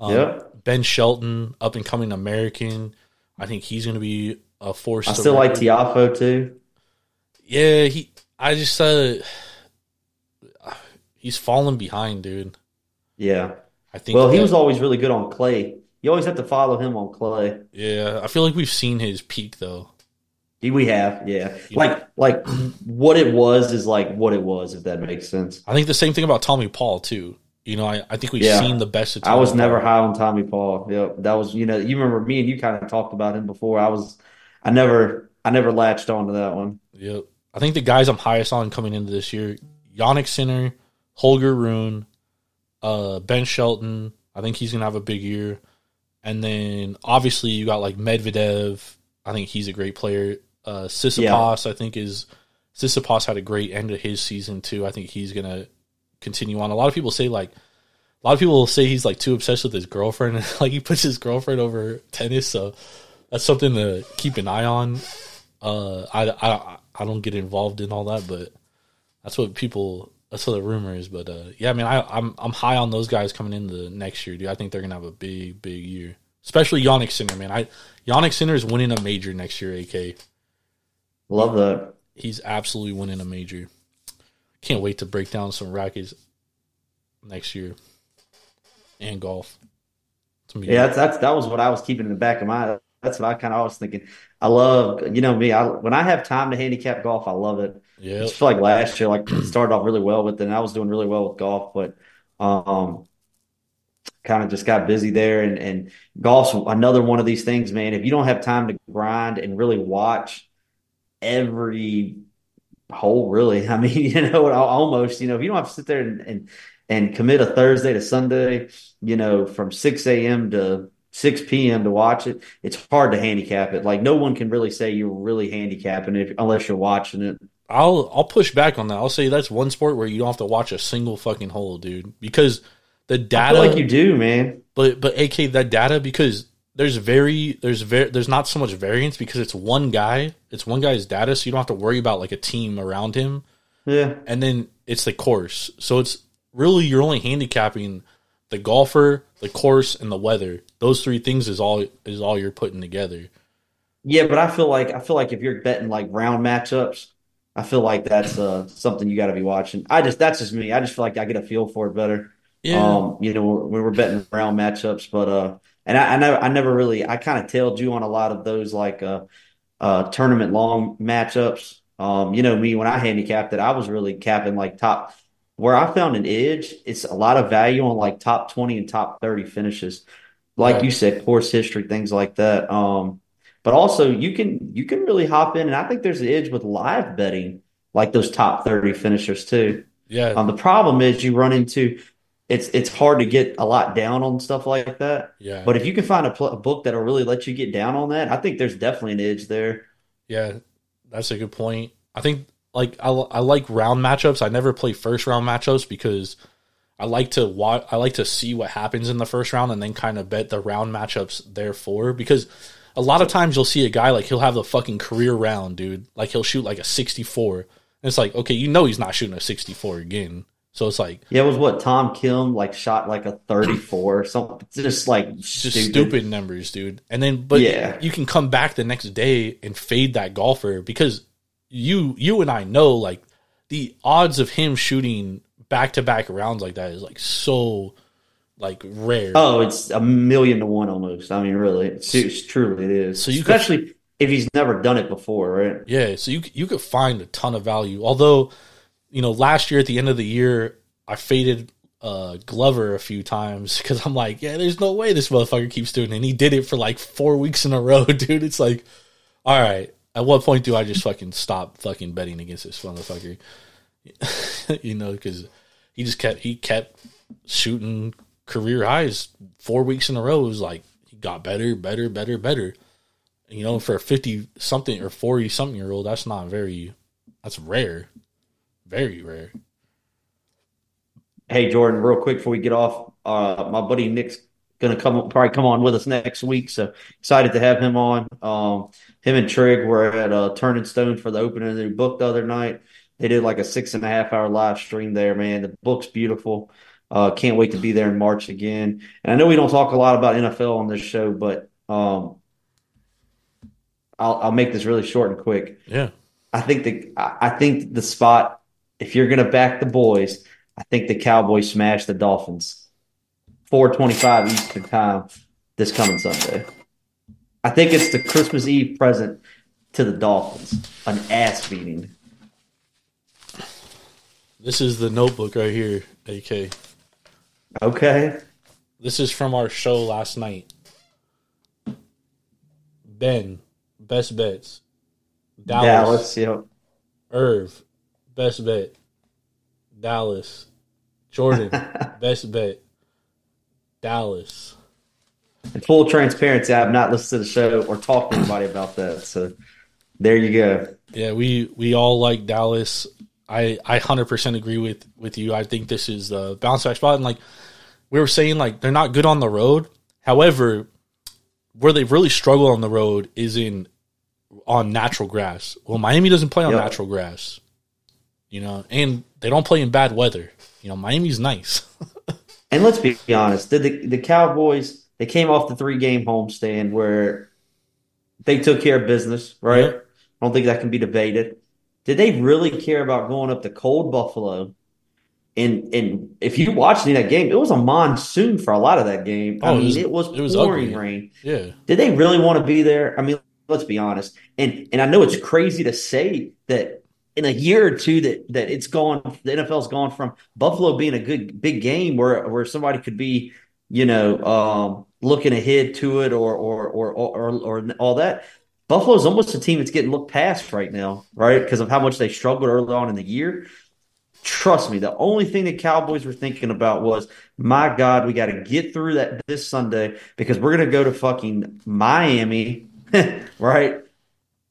Um, Yep. Ben Shelton, up and coming American. I think he's going to be a force. I still like Tiafoe too. Yeah, he. I just uh, he's fallen behind, dude. Yeah. I think. Well, he that- was always really good on clay. You always have to follow him on clay. Yeah, I feel like we've seen his peak though. We have, yeah. Like, like what it was is like what it was, if that makes sense. I think the same thing about Tommy Paul too. You know, I, I think we've Yeah. seen the best of Tommy I was never high on Tommy Paul. Yep, that was you know you remember me and you kind of talked about him before. I was, I never, I never latched onto that one. Yep. I think the guys I'm highest on coming into this year, Jannik Sinner, Holger Rune, uh, Ben Shelton. I think he's gonna have a big year. And then obviously you got like Medvedev. I think he's a great player. Uh Tsitsipas, I think is Tsitsipas had a great end of his season too. I think he's gonna continue on. A lot of people say like a lot of people say he's like too obsessed with his girlfriend like he puts his girlfriend over tennis, so that's something to keep an eye on. Uh, I, I I don't get involved in all that, but that's what people that's what the rumor is. But uh, yeah, I mean, I, I'm I'm high on those guys coming into next year, dude. I think they're gonna have a big big year, especially Jannik Sinner, man. I Jannik Sinner is winning a major next year. AK, Love that. he's absolutely winning a major. Can't wait to break down some rackets next year and golf. It's gonna be- Yeah, that's, that's that was what I was keeping in the back of my. That's what I kind of was thinking. I love, you know me. I when I have time to handicap golf, I love it. Yeah. just feel like last year, like started off really well with it, and I was doing really well with golf, but um, kind of just got busy there. And and golf's another one of these things, man. If you don't have time to grind and really watch every hole, really, I mean, you know, almost, you know, if you don't have to sit there and and, and commit a Thursday to Sunday, you know, from six a.m. to 6 p.m. to watch it, it's hard to handicap it. Like no one can really say you're really handicapping it unless you're watching it. I'll I'll push back on that. I'll say that's one sport where you don't have to watch a single fucking hole, dude. Because the data like you do, man. but but AK that data because there's very there's very there's not so much variance because it's one guy it's one guy's data so you don't have to worry about like a team around him Yeah. and then it's the course so it's really you're only handicapping the golfer the course and the weather those three things is all is all you're putting together Yeah, but I feel like I feel like if you're betting like round matchups, I feel like that's uh, something you got to be watching. I just that's just me. I just feel like I get a feel for it better. Um, you know, when we're betting round matchups, but uh, and I, I never, I never really, I kind of tailed you on a lot of those like uh, uh, tournament long matchups. Um, you know me when I handicapped it, I was really capping like top. Where I found an edge, it's a lot of value on like top twenty and top thirty finishes, like Right. you said, course history, things like that. Um, but also you can you can really hop in, and I think there's an edge with live betting, like those top thirty finishers too. yeah Um, the problem is you run into it's it's hard to get a lot down on stuff like that. yeah But if you can find a, pl- a book that'll really let you get down on that, I think there's definitely an edge there. Yeah, that's a good point. I think like I, I like round matchups. I never play first round matchups because I like to watch. I like to see what happens in the first round and then kind of bet the round matchups therefore. Because a lot of times you'll see a guy like he'll have the fucking career round, dude. Like he'll shoot like a sixty four. And it's like okay, you know he's not shooting a sixty four again. So it's like Yeah, it was what Tom Kim like shot like a 34 or something. Just like just stupid. stupid. numbers, dude. And then, but Yeah. you can come back the next day and fade that golfer because you, you and I know like the odds of him shooting back to back rounds like that is like so like rare. Oh, it's a million to one almost. I mean, really, it's, it's truly it is. So you could- especially if he's never done it before, right? Yeah, so you you could find a ton of value. Although, you know, last year at the end of the year, I faded uh, Glover a few times because I'm like, yeah, there's no way this motherfucker keeps doing it. And he did it for like four weeks in a row, dude. It's like, all right, at what point do I just fucking stop fucking betting against this motherfucker? you know, because he just kept he kept shooting career highs four weeks in a row. It was like he got better, better, better, better. You know, for a fifty something or forty something year old, that's not very. That's rare, very rare. Hey, Jordan, real quick before we get off, uh, my buddy Nick's gonna come probably come on with us next week, so excited to have him on. Um, him and Trig were at uh, Turning Stone for the opening of the new book the other night. They did like a six and a half hour live stream there, man. The book's beautiful. Uh, can't wait to be there in March again. And I know we don't talk a lot about NFL on this show, but um, I'll, I'll make this really short and quick. Yeah, I think the I I think the spot if you're gonna back the boys, I think the Cowboys smash the Dolphins. Four twenty five Eastern time this coming Sunday. I think it's the Christmas Eve present to the Dolphins. An ass beating. this is the notebook right here, AK. Okay. This is from our show last night. Ben, best bets. Dallas, Dallas, yep. Irv, best bet. Dallas, Jordan, best bet. Dallas. In full transparency, I have not listened to the show or talked to anybody about that. So there you go. Yeah, we we all like Dallas. I I hundred percent agree with with you. I think this is the bounce back spot, and like we were saying, like they're not good on the road. However, where they've really struggle on the road is in on natural grass. Well, Miami doesn't play on Yep. natural grass, you know, and they don't play in bad weather. You know, Miami's nice. And let's be honest, the, the the Cowboys they came off the three game homestand where they took care of business, right? Yep. I don't think that can be debated. Did they really care about going up to cold Buffalo? And and if you watched any of that game, it was a monsoon for a lot of that game. Oh, I Oh, it mean, was- it was it was pouring ugly. rain. yeah, Did they really want to be there? I mean, let's be honest. And and I know it's crazy to say that in a year or two that that it's gone the NFL's gone from Buffalo being a good big game where where somebody could be, you know, um, looking ahead to it or or or or, or all that. Buffalo's almost a team that's getting looked past right now, right? Because of how much they struggled early on in the year. Trust me, the only thing the Cowboys were thinking about was, my God, we got to get through that this Sunday because we're going to go to fucking Miami, right?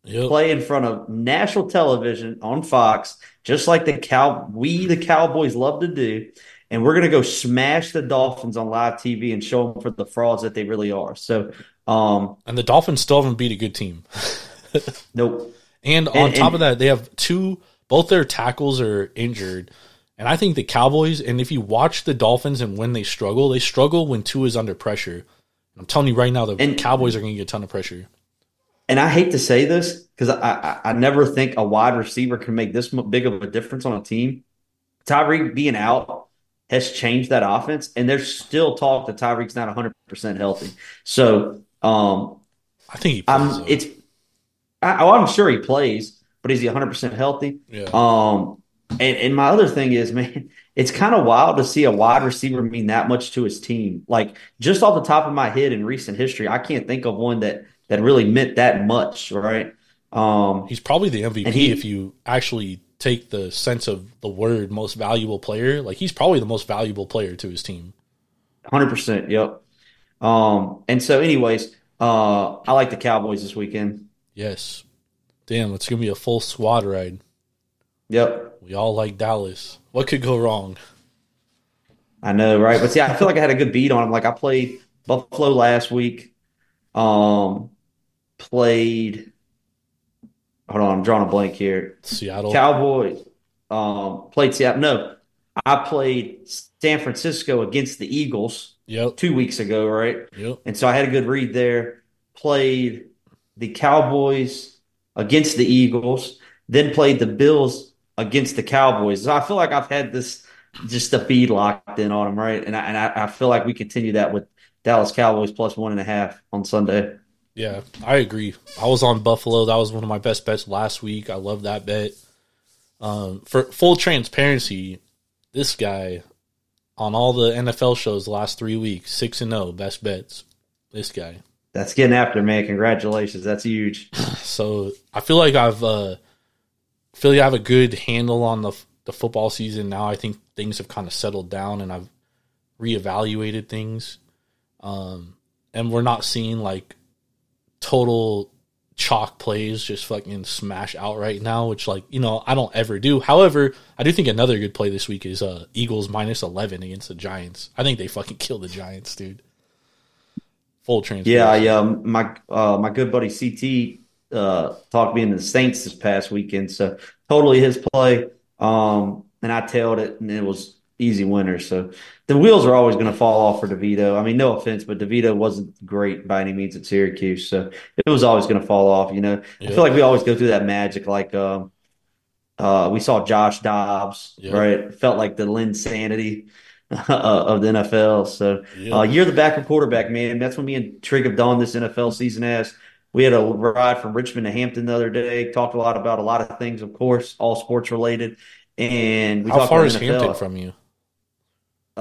Yep. Play in front of national television on Fox, just like the cow we the Cowboys love to do, and we're going to go smash the Dolphins on live TV and show them for the frauds that they really are. So, um, and the Dolphins still haven't beat a good team. nope. And on and, top and, of that, they have two. Both their tackles are injured, and I think the Cowboys. And if you watch the Dolphins and when they struggle, they struggle when two is under pressure. I'm telling you right now, the and, Cowboys are going to get a ton of pressure. And I hate to say this because I, I, I never think a wide receiver can make this big of a difference on a team. Tyreek being out has changed that offense, and there's still talk that Tyreek's not 100 percent healthy. So, um, I think he plays, I'm, it's. I, oh, I'm sure he plays, but is he 100 percent healthy? Yeah. Um, and and my other thing is, man, it's kind of wild to see a wide receiver mean that much to his team. Like just off the top of my head in recent history, I can't think of one that that really meant that much, right? Um, he's probably the MVP he, if you actually take the sense of the word most valuable player. Like he's probably the most valuable player to his team. Hundred percent. Yep. Um, and so, anyways, uh, I like the Cowboys this weekend. Yes. Damn, it's gonna be a full squad ride. Yep. We all like Dallas. What could go wrong? I know, right? But see, I feel like I had a good beat on him. Like I played Buffalo last week. Um, played. Hold on, I'm drawing a blank here. Seattle Cowboys. Um, played Seattle. No, I played San Francisco against the Eagles. Yep. Two weeks ago, right? Yep. And so I had a good read there. Played the Cowboys against the Eagles. Then played the Bills against the Cowboys. So I feel like I've had this just a bead locked in on them, right? And I, and I, I feel like we continue that with Dallas Cowboys plus one and a half on Sunday. Yeah, I agree. I was on Buffalo. That was one of my best bets last week. I love that bet. Um, for full transparency, this guy on all the NFL shows the last three weeks, six and zero, oh, best bets. This guy. That's getting after man. Congratulations. That's huge. so I feel like I've uh, feel like I have a good handle on the the football season now. I think things have kind of settled down, and I've reevaluated things. Um, and we're not seeing like total chalk plays just fucking smash out right now, which like, you know, I don't ever do. However, I do think another good play this week is uh Eagles minus eleven against the Giants. I think they fucking kill the Giants, dude. Full transfer. Yeah, yeah. Um, my uh my good buddy CT uh talked me into the Saints this past weekend, so totally his play. Um and I tailed it and it was easy winners. So the wheels are always going to fall off for DeVito. I mean, no offense, but DeVito wasn't great by any means at Syracuse, so it was always going to fall off. You know, yeah. I feel like we always go through that magic. Like um, uh, we saw Josh Dobbs, yeah. right? Felt like the Linsanity uh, of the NFL. So yeah. uh, you're the backup quarterback, man. That's when me and Trig have done this NFL season as. We had a ride from Richmond to Hampton the other day. Talked a lot about a lot of things, of course, all sports related. And we how far is NFL. Hampton from you?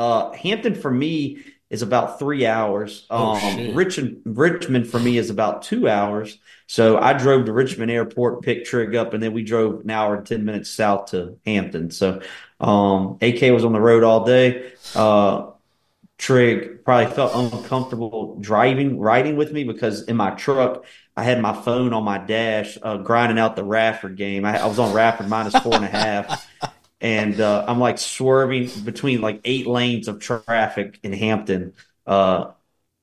Uh, Hampton for me is about three hours. Oh, um, Richmond, Richmond for me is about two hours. So I drove to Richmond Airport, picked Trig up, and then we drove an hour and ten minutes south to Hampton. So um, AK was on the road all day. Uh, Trig probably felt uncomfortable driving, riding with me because in my truck I had my phone on my dash, uh, grinding out the Radford game. I, I was on Radford minus four and a half. and uh, I'm like swerving between like eight lanes of traffic in Hampton. Uh,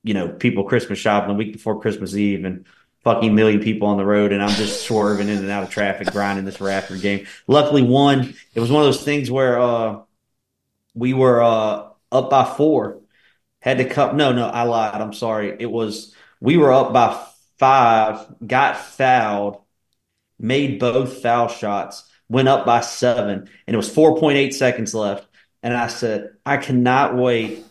you know, people Christmas shopping the week before Christmas Eve, and fucking million people on the road, and I'm just swerving in and out of traffic, grinding this Radford game. Luckily, one it was one of those things where uh, we were uh, up by four, had to cut. No, no, I lied. I'm sorry. It was we were up by five, got fouled, made both foul shots went up by seven, and it was 4.8 seconds left. And I said, I cannot wait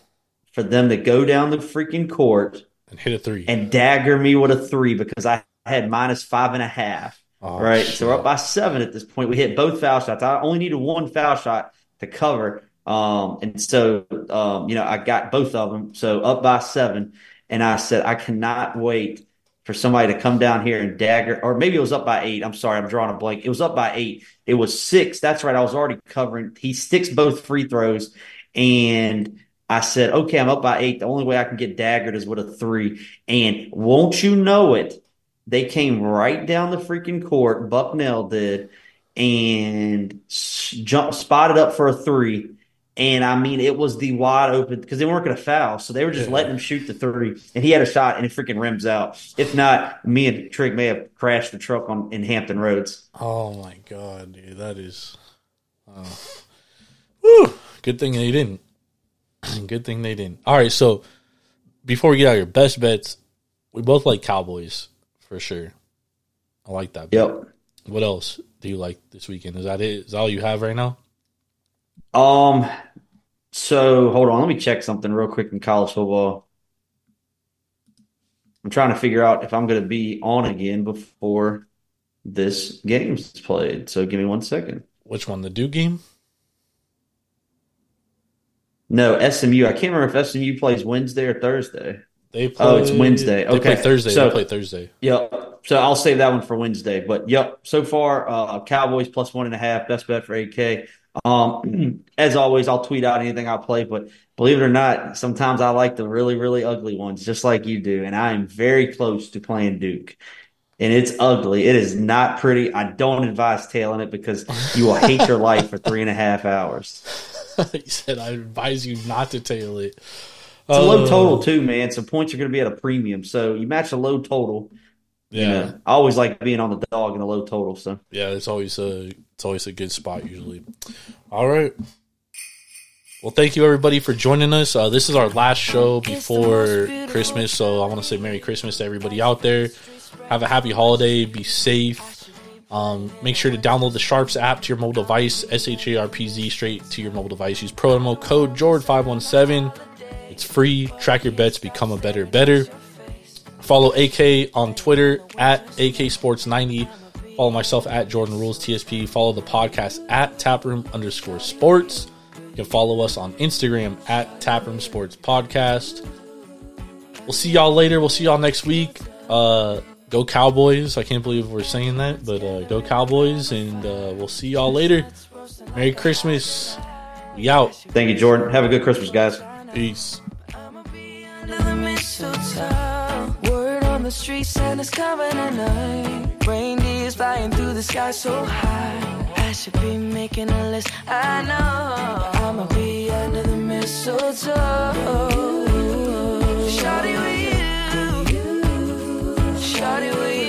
for them to go down the freaking court and hit a three and dagger me with a three because I had minus five and a half. Oh, right. Shit. So we're up by seven at this point. We hit both foul shots. I only needed one foul shot to cover. Um, and so, um, you know, I got both of them. So up by seven. And I said, I cannot wait for somebody to come down here and dagger, or maybe it was up by eight. I'm sorry, I'm drawing a blank. It was up by eight. It was six. That's right. I was already covering. He sticks both free throws, and I said, okay, I'm up by eight. The only way I can get daggered is with a three. And won't you know it? They came right down the freaking court. Bucknell did, and jumped, spotted up for a three And I mean, it was the wide open because they weren't going to foul, so they were just letting him shoot the three. And he had a shot, and it freaking rims out. If not, me and Trig may have crashed the truck on in Hampton Roads. Oh my god, dude, that is. Oh. Whew. Good thing they didn't. Good thing they didn't. All right, so before we get out of here, best bets. We both like Cowboys for sure. I like that. bet. Yep. What else do you like this weekend? Is that it? Is that all you have right now? Um. So hold on, let me check something real quick in college football. I'm trying to figure out if I'm going to be on again before this game's played. So give me one second. Which one? The Duke game? No, SMU. I can't remember if SMU plays Wednesday or Thursday. They play, Oh, it's Wednesday. They play Okay. Thursday. So- they play Thursday. Yep. So I'll save that one for Wednesday. But yep, so far, uh, Cowboys plus one and a half, best bet for AK. Um, as always, I'll tweet out anything I play, but believe it or not, sometimes I like the really, really ugly ones, just like you do. And I am very close to playing Duke. And it's ugly. It is not pretty. I don't advise tailing it because you will hate your life for three and a half hours. he said, "I advise you not to tail it." It's a low total too, man. So points are going to be at a premium. So you match a low total. Yeah, You know, I always like being on the dog in a low total. So yeah. It's always a it's always a good spot usually. All right. Well, thank you everybody for joining us. Uh, this is our last show before Christmas, so I want to say Merry Christmas to everybody out there. Have a happy holiday. Be safe. Um, make sure to download the SHARPZ app to your mobile device. S H A R P Z straight to your mobile device. Use promo code Jord five one seven. It's free. Track your bets. Become a better better. Follow AK on Twitter at AK Sports 90. Follow myself at Jordan Rules TSP. Follow the podcast at Taproom underscore sports. You can follow us on Instagram at Taproom Sports Podcast. We'll see y'all later. We'll see y'all next week. Uh, go Cowboys. I can't believe we're saying that, but uh, go Cowboys. And uh, we'll see y'all later. Merry Christmas. We out. thank you, Jordan. Have a good Christmas, guys. Peace. The street, Santa's coming tonight. Reindeer's flying through the sky so high. I should be making a list. I know I'ma be under the mistletoe. Shawty with you, shawty with